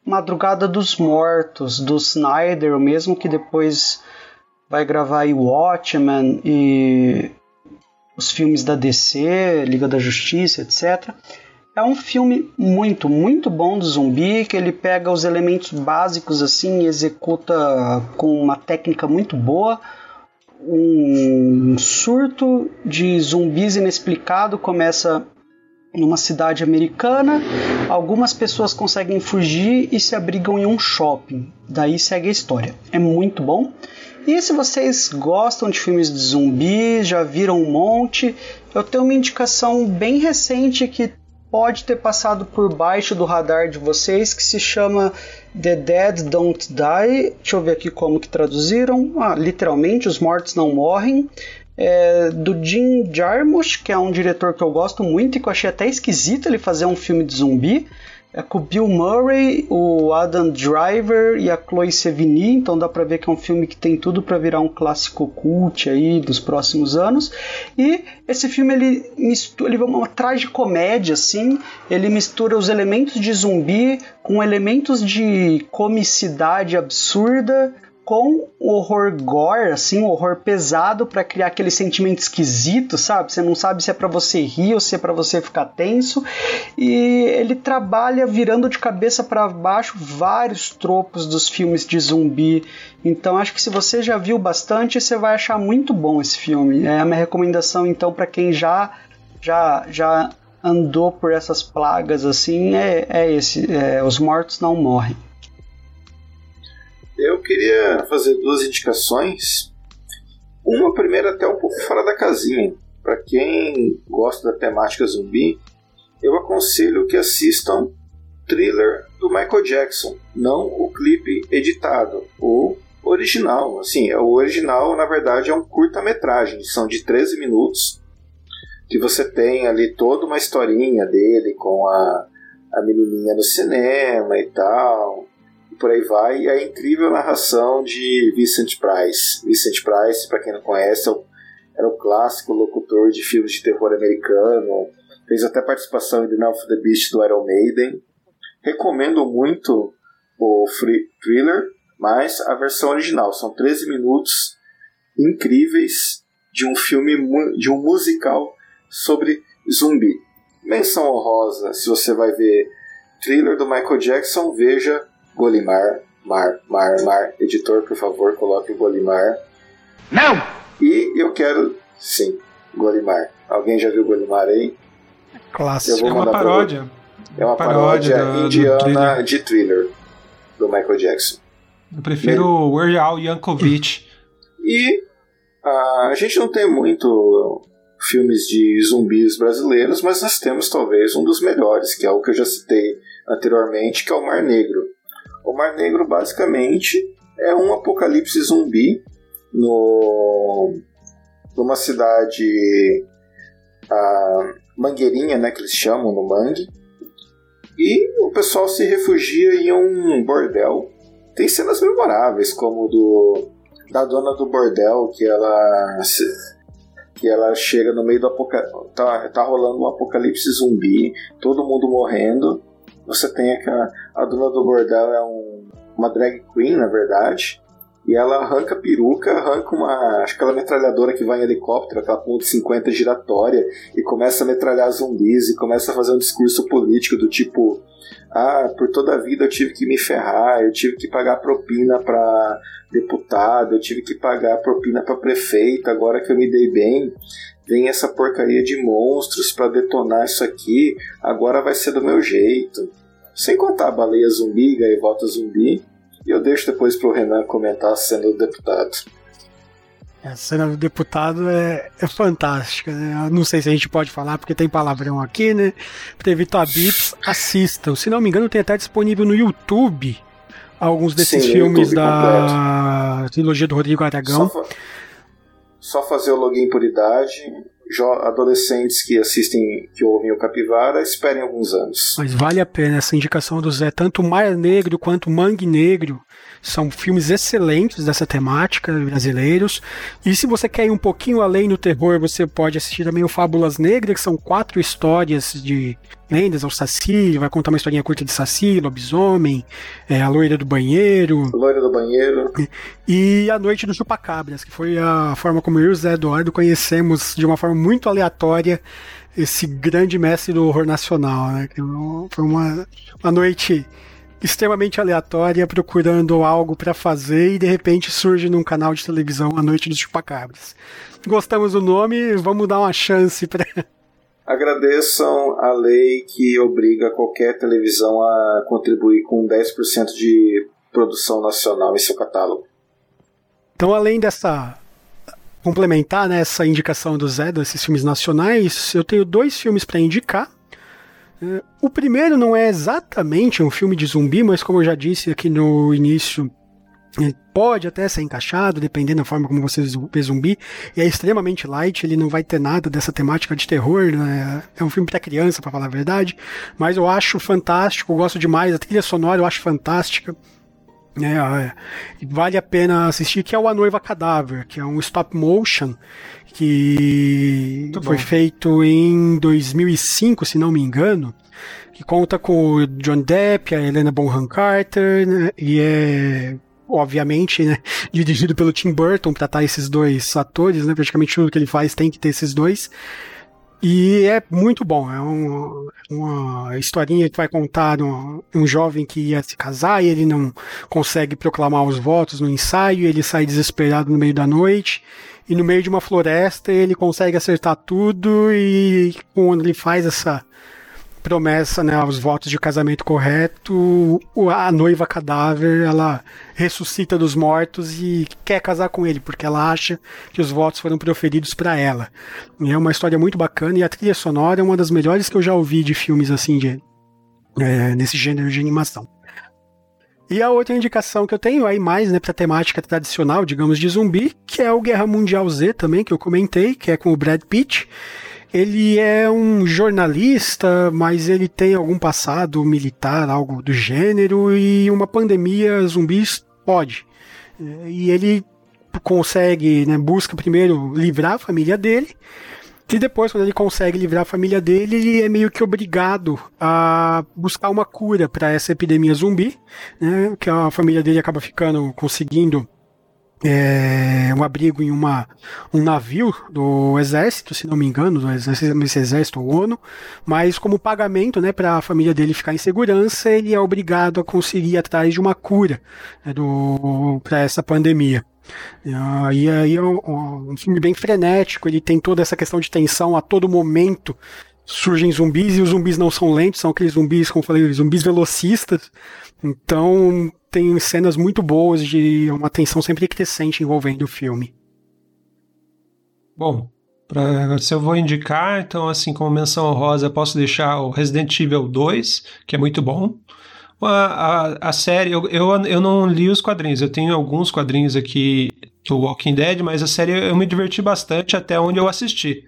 Madrugada dos Mortos, do Snyder, o mesmo que depois vai gravar aí Watchmen e os filmes da DC, Liga da Justiça, etc. é um filme muito, muito bom de zumbi, que ele pega os elementos básicos assim e executa com uma técnica muito boa. Um surto de zumbis inexplicado começa numa cidade americana. Algumas pessoas conseguem fugir e se abrigam em um shopping. Daí segue a história. É muito bom. E se vocês gostam de filmes de zumbi, já viram um monte, eu tenho uma indicação bem recente que pode ter passado por baixo do radar de vocês, que se chama The Dead Don't Die. Deixa eu ver aqui como que traduziram. Ah, literalmente, os mortos não morrem. É, do Jim Jarmusch, que é um diretor que eu gosto muito e que eu achei até esquisito ele fazer um filme de zumbi. É com o Bill Murray, o Adam Driver e a Chloe Sevigny, então dá para ver que é um filme que tem tudo para virar um clássico cult aí dos próximos anos. E esse filme ele mistura, ele é uma tragicomédia assim, ele mistura os elementos de zumbi com elementos de comicidade absurda, com horror gore, assim, um horror pesado para criar aquele sentimento esquisito, sabe? Você não sabe se é para você rir ou se é para você ficar tenso. E ele trabalha virando de cabeça para baixo vários tropos dos filmes de zumbi. Então acho que se você já viu bastante, você vai achar muito bom esse filme. É a minha recomendação então para quem já já já andou por essas plagas assim é, é esse, é, os mortos não morrem. Eu queria fazer duas indicações. Uma primeira até um pouco fora da casinha. Para quem gosta da temática zumbi, eu aconselho que assistam thriller do Michael Jackson, não o clipe editado, o original. Assim, o original na verdade é um curta-metragem, são de 13 minutos, que você tem ali toda uma historinha dele com a, a menininha no cinema e tal, por aí vai. E a incrível narração de Vincent Price. Vincent Price, para quem não conhece, é era o clássico locutor de filmes de terror americano. Fez até participação em The Now of the Beast do Iron Maiden. Recomendo muito o Free Thriller, mas a versão original. São 13 minutos incríveis de um filme, de um musical sobre zumbi. Menção honrosa, se você vai ver Thriller do Michael Jackson, veja Golimar, Mar, Mar, Mar. Editor, por favor, coloque o Golimar. Não! E eu quero, sim, Golimar. Alguém já viu Golimar aí? Clássico. É uma paródia. Pro... É uma paródia, paródia indiana thriller. de thriller do Michael Jackson. Eu prefiro o Weird Al Yankovic. E a gente não tem muito filmes de zumbis brasileiros, mas nós temos talvez um dos melhores, que é o que eu já citei anteriormente, que é o Mar Negro. O Mar Negro basicamente é um apocalipse zumbi no, numa cidade a Mangueirinha, né, que eles chamam no Mangue. E o pessoal se refugia em um bordel. Tem cenas memoráveis, como do da dona do bordel, que ela que ela chega no meio do apocalipse. Tá, tá rolando um apocalipse zumbi, todo mundo morrendo. Você tem aquela. A dona do bordel é um, uma drag queen, na verdade. E ela arranca peruca, arranca uma. Acho que aquela metralhadora que vai em helicóptero, aquela ponto 50 giratória, e começa a metralhar zumbis e começa a fazer um discurso político do tipo. Ah, por toda a vida eu tive que me ferrar, eu tive que pagar propina para deputado, eu tive que pagar propina para prefeito, agora que eu me dei bem, vem essa porcaria de monstros para detonar isso aqui, agora vai ser do meu jeito. Sem contar a baleia zumbi, gaivota zumbi. E eu deixo depois pro Renan comentar a cena do deputado. A cena do deputado é, é fantástica, né? Eu não sei se a gente pode falar porque tem palavrão aqui, né? Pra evitar bips, assistam. Se não me engano, tem até disponível no YouTube alguns desses Sim, filmes da completo. trilogia do Rodrigo Aragão. Só, fa só fazer o login por idade adolescentes que assistem, que ouvem o Capivara, esperem alguns anos. Mas vale a pena essa indicação do Zé, tanto Mar Negro quanto Mangue Negro. São filmes excelentes dessa temática, brasileiros. E se você quer ir um pouquinho além no terror, você pode assistir também o Fábulas Negras, que são quatro histórias de lendas ao Saci, vai contar uma historinha curta de Saci, lobisomem, é, a loira do banheiro. Loira do banheiro. E a noite do chupacabras, que foi a forma como eu e o Zé Eduardo conhecemos de uma forma muito aleatória esse grande mestre do horror nacional. Né? Foi uma, uma noite extremamente aleatória, procurando algo para fazer e de repente surge num canal de televisão a Noite dos Chupacabras. Gostamos do nome, vamos dar uma chance para. Agradeçam a lei que obriga qualquer televisão a contribuir com 10% de produção nacional em seu catálogo. Então, além dessa complementar né, essa indicação do Zé desses filmes nacionais, eu tenho dois filmes para indicar. É, o primeiro não é exatamente um filme de zumbi, mas como eu já disse aqui no início, pode até ser encaixado, dependendo da forma como você vê zumbi, e é extremamente light, ele não vai ter nada dessa temática de terror, né? é um filme para criança, para falar a verdade, mas eu acho fantástico, eu gosto demais, a trilha sonora eu acho fantástica, é, vale a pena assistir, que é o A Noiva Cadáver, que é um stop motion que Muito foi bom. feito em 2005, se não me engano, que conta com o John Depp, a Helena Bonham Carter, né, e é obviamente, né, dirigido pelo Tim Burton, para estar esses dois atores, né, praticamente tudo que ele faz tem que ter esses dois. E é muito bom, é um, uma historinha que vai contar um, um, jovem que ia se casar e ele não consegue proclamar os votos no ensaio, ele sai desesperado no meio da noite, e no meio de uma floresta ele consegue acertar tudo, e quando ele faz essa promessa, né, aos votos de casamento correto, a noiva cadáver, ela ressuscita dos mortos e quer casar com ele, porque ela acha que os votos foram proferidos para ela. E é uma história muito bacana e a trilha sonora é uma das melhores que eu já ouvi de filmes assim de é, nesse gênero de animação. E a outra indicação que eu tenho aí mais, né, pra temática tradicional, digamos, de zumbi, que é o Guerra Mundial Z também, que eu comentei, que é com o Brad Pitt. Ele é um jornalista, mas ele tem algum passado militar, algo do gênero, e uma pandemia zumbis pode. E ele consegue, né, busca primeiro livrar a família dele, e depois, quando ele consegue livrar a família dele, ele é meio que obrigado a buscar uma cura para essa epidemia zumbi, né? Que a família dele acaba ficando conseguindo é, um abrigo em uma, um navio do exército, se não me engano, do exército, exército ONU, mas como pagamento né, para a família dele ficar em segurança, ele é obrigado a conseguir atrás de uma cura né, para essa pandemia. E aí é um, um filme bem frenético, ele tem toda essa questão de tensão a todo momento, surgem zumbis e os zumbis não são lentos, são aqueles zumbis, como eu falei, zumbis velocistas. Então tem cenas muito boas de uma tensão sempre crescente envolvendo o filme. Bom, pra, se eu vou indicar, então assim como menção rosa, posso deixar o Resident Evil 2, que é muito bom. A, a, a série, eu, eu, eu não li os quadrinhos, eu tenho alguns quadrinhos aqui do Walking Dead, mas a série eu me diverti bastante até onde eu assisti.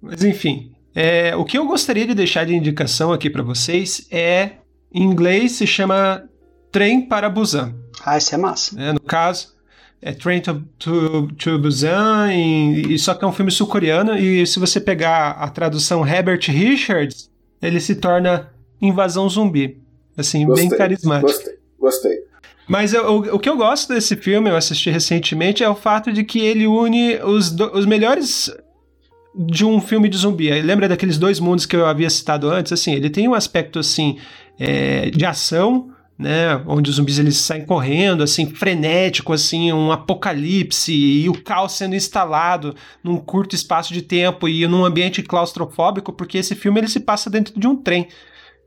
Mas enfim, é, o que eu gostaria de deixar de indicação aqui para vocês é, em inglês se chama Trem para Busan. Ah, isso é massa. É, no caso, é Train to, to, to Busan, e, e, só que é um filme sul-coreano, e se você pegar a tradução Herbert Richards, ele se torna Invasão Zumbi. Assim, gostei, bem carismático. Gostei, gostei. Mas eu, o, o que eu gosto desse filme, eu assisti recentemente, é o fato de que ele une os, do, os melhores de um filme de zumbi. Lembra daqueles dois mundos que eu havia citado antes? Assim, ele tem um aspecto assim é, de ação, né, onde os zumbis eles saem correndo, assim, frenético, assim, um apocalipse e o caos sendo instalado num curto espaço de tempo e num ambiente claustrofóbico, porque esse filme ele se passa dentro de um trem.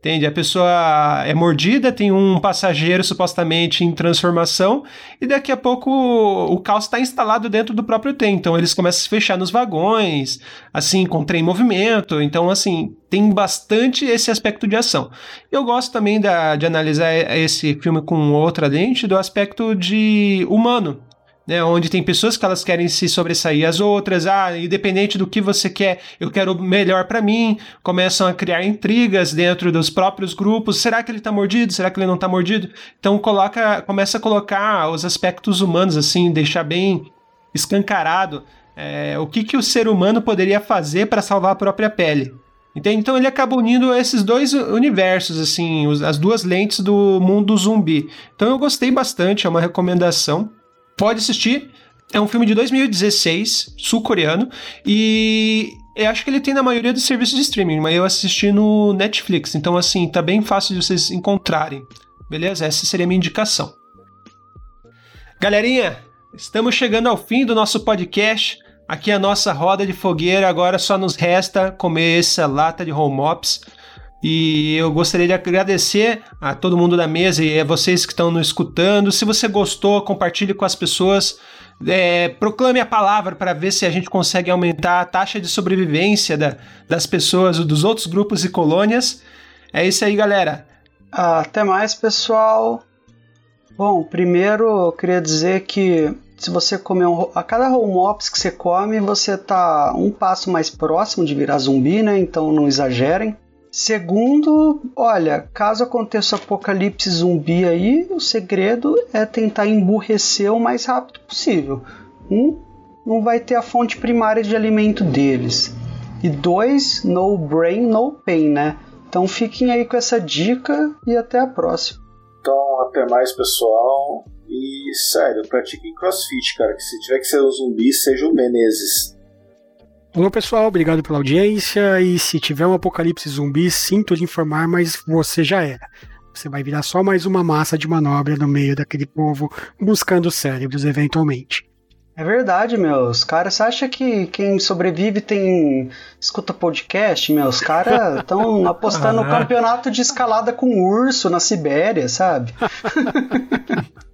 Entende? A pessoa é mordida, tem um passageiro supostamente em transformação, e daqui a pouco o, caos está instalado dentro do próprio trem. Então eles começam a se fechar nos vagões, assim, com o trem em movimento. Então, assim, tem bastante esse aspecto de ação. Eu gosto também da, de analisar esse filme com outra lente do aspecto de humano né, onde tem pessoas que elas querem se sobressair às outras, ah, independente do que você quer, eu quero o melhor para mim, começam a criar intrigas dentro dos próprios grupos, será que ele tá mordido, será que ele não tá mordido? Então coloca, começa a colocar os aspectos humanos assim, deixar bem escancarado é, o que, que o ser humano poderia fazer para salvar a própria pele. Entende? Então ele acaba unindo esses dois universos, assim, as duas lentes do mundo zumbi. Então eu gostei bastante, é uma recomendação pode assistir. É um filme de 2016, sul-coreano, e Eu acho que ele tem na maioria dos serviços de streaming, mas eu assisti no Netflix, então assim, tá bem fácil de vocês encontrarem. Beleza? Essa seria a minha indicação. Galerinha, estamos chegando ao fim do nosso podcast. Aqui é a nossa roda de fogueira, agora só nos resta comer essa lata de home ops. E eu gostaria de agradecer a todo mundo da mesa e a vocês que estão nos escutando. Se você gostou, compartilhe com as pessoas. É, proclame a palavra para ver se a gente consegue aumentar a taxa de sobrevivência da, das pessoas, dos outros grupos e colônias. É isso aí, galera. Até mais, pessoal. Bom, primeiro eu queria dizer que se você comer um, a cada home ops que você come, você tá um passo mais próximo de virar zumbi, né? Então não exagerem. Segundo, olha, caso aconteça apocalipse zumbi aí, o segredo é tentar emburrecer o mais rápido possível. Um, não vai ter a fonte primária de alimento deles. E dois, no brain, no pain, né? Então fiquem aí com essa dica e até a próxima. Então, até mais, pessoal. E sério, pratiquem crossfit, cara. Que se tiver que ser um zumbi, seja o Menezes. Alô pessoal, obrigado pela audiência. E se tiver um apocalipse zumbi, sinto lhe informar, mas você já era. Você vai virar só mais uma massa de manobra no meio daquele povo buscando cérebros eventualmente. É verdade, meus caras. Você acha que quem sobrevive tem escuta podcast? Meus caras estão apostando no campeonato de escalada com urso na Sibéria, sabe?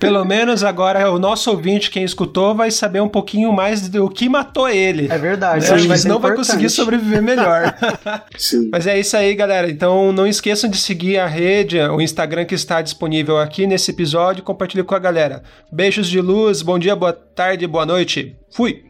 Pelo menos agora o nosso ouvinte, quem escutou, vai saber um pouquinho mais do que matou ele. É verdade. Sim, mas não vai conseguir sobreviver melhor. Sim. Mas é isso aí, galera. Então não esqueçam de seguir a rede, o Instagram que está disponível aqui nesse episódio. Compartilhe com a galera. Beijos de luz, bom dia, boa tarde, boa noite. Fui!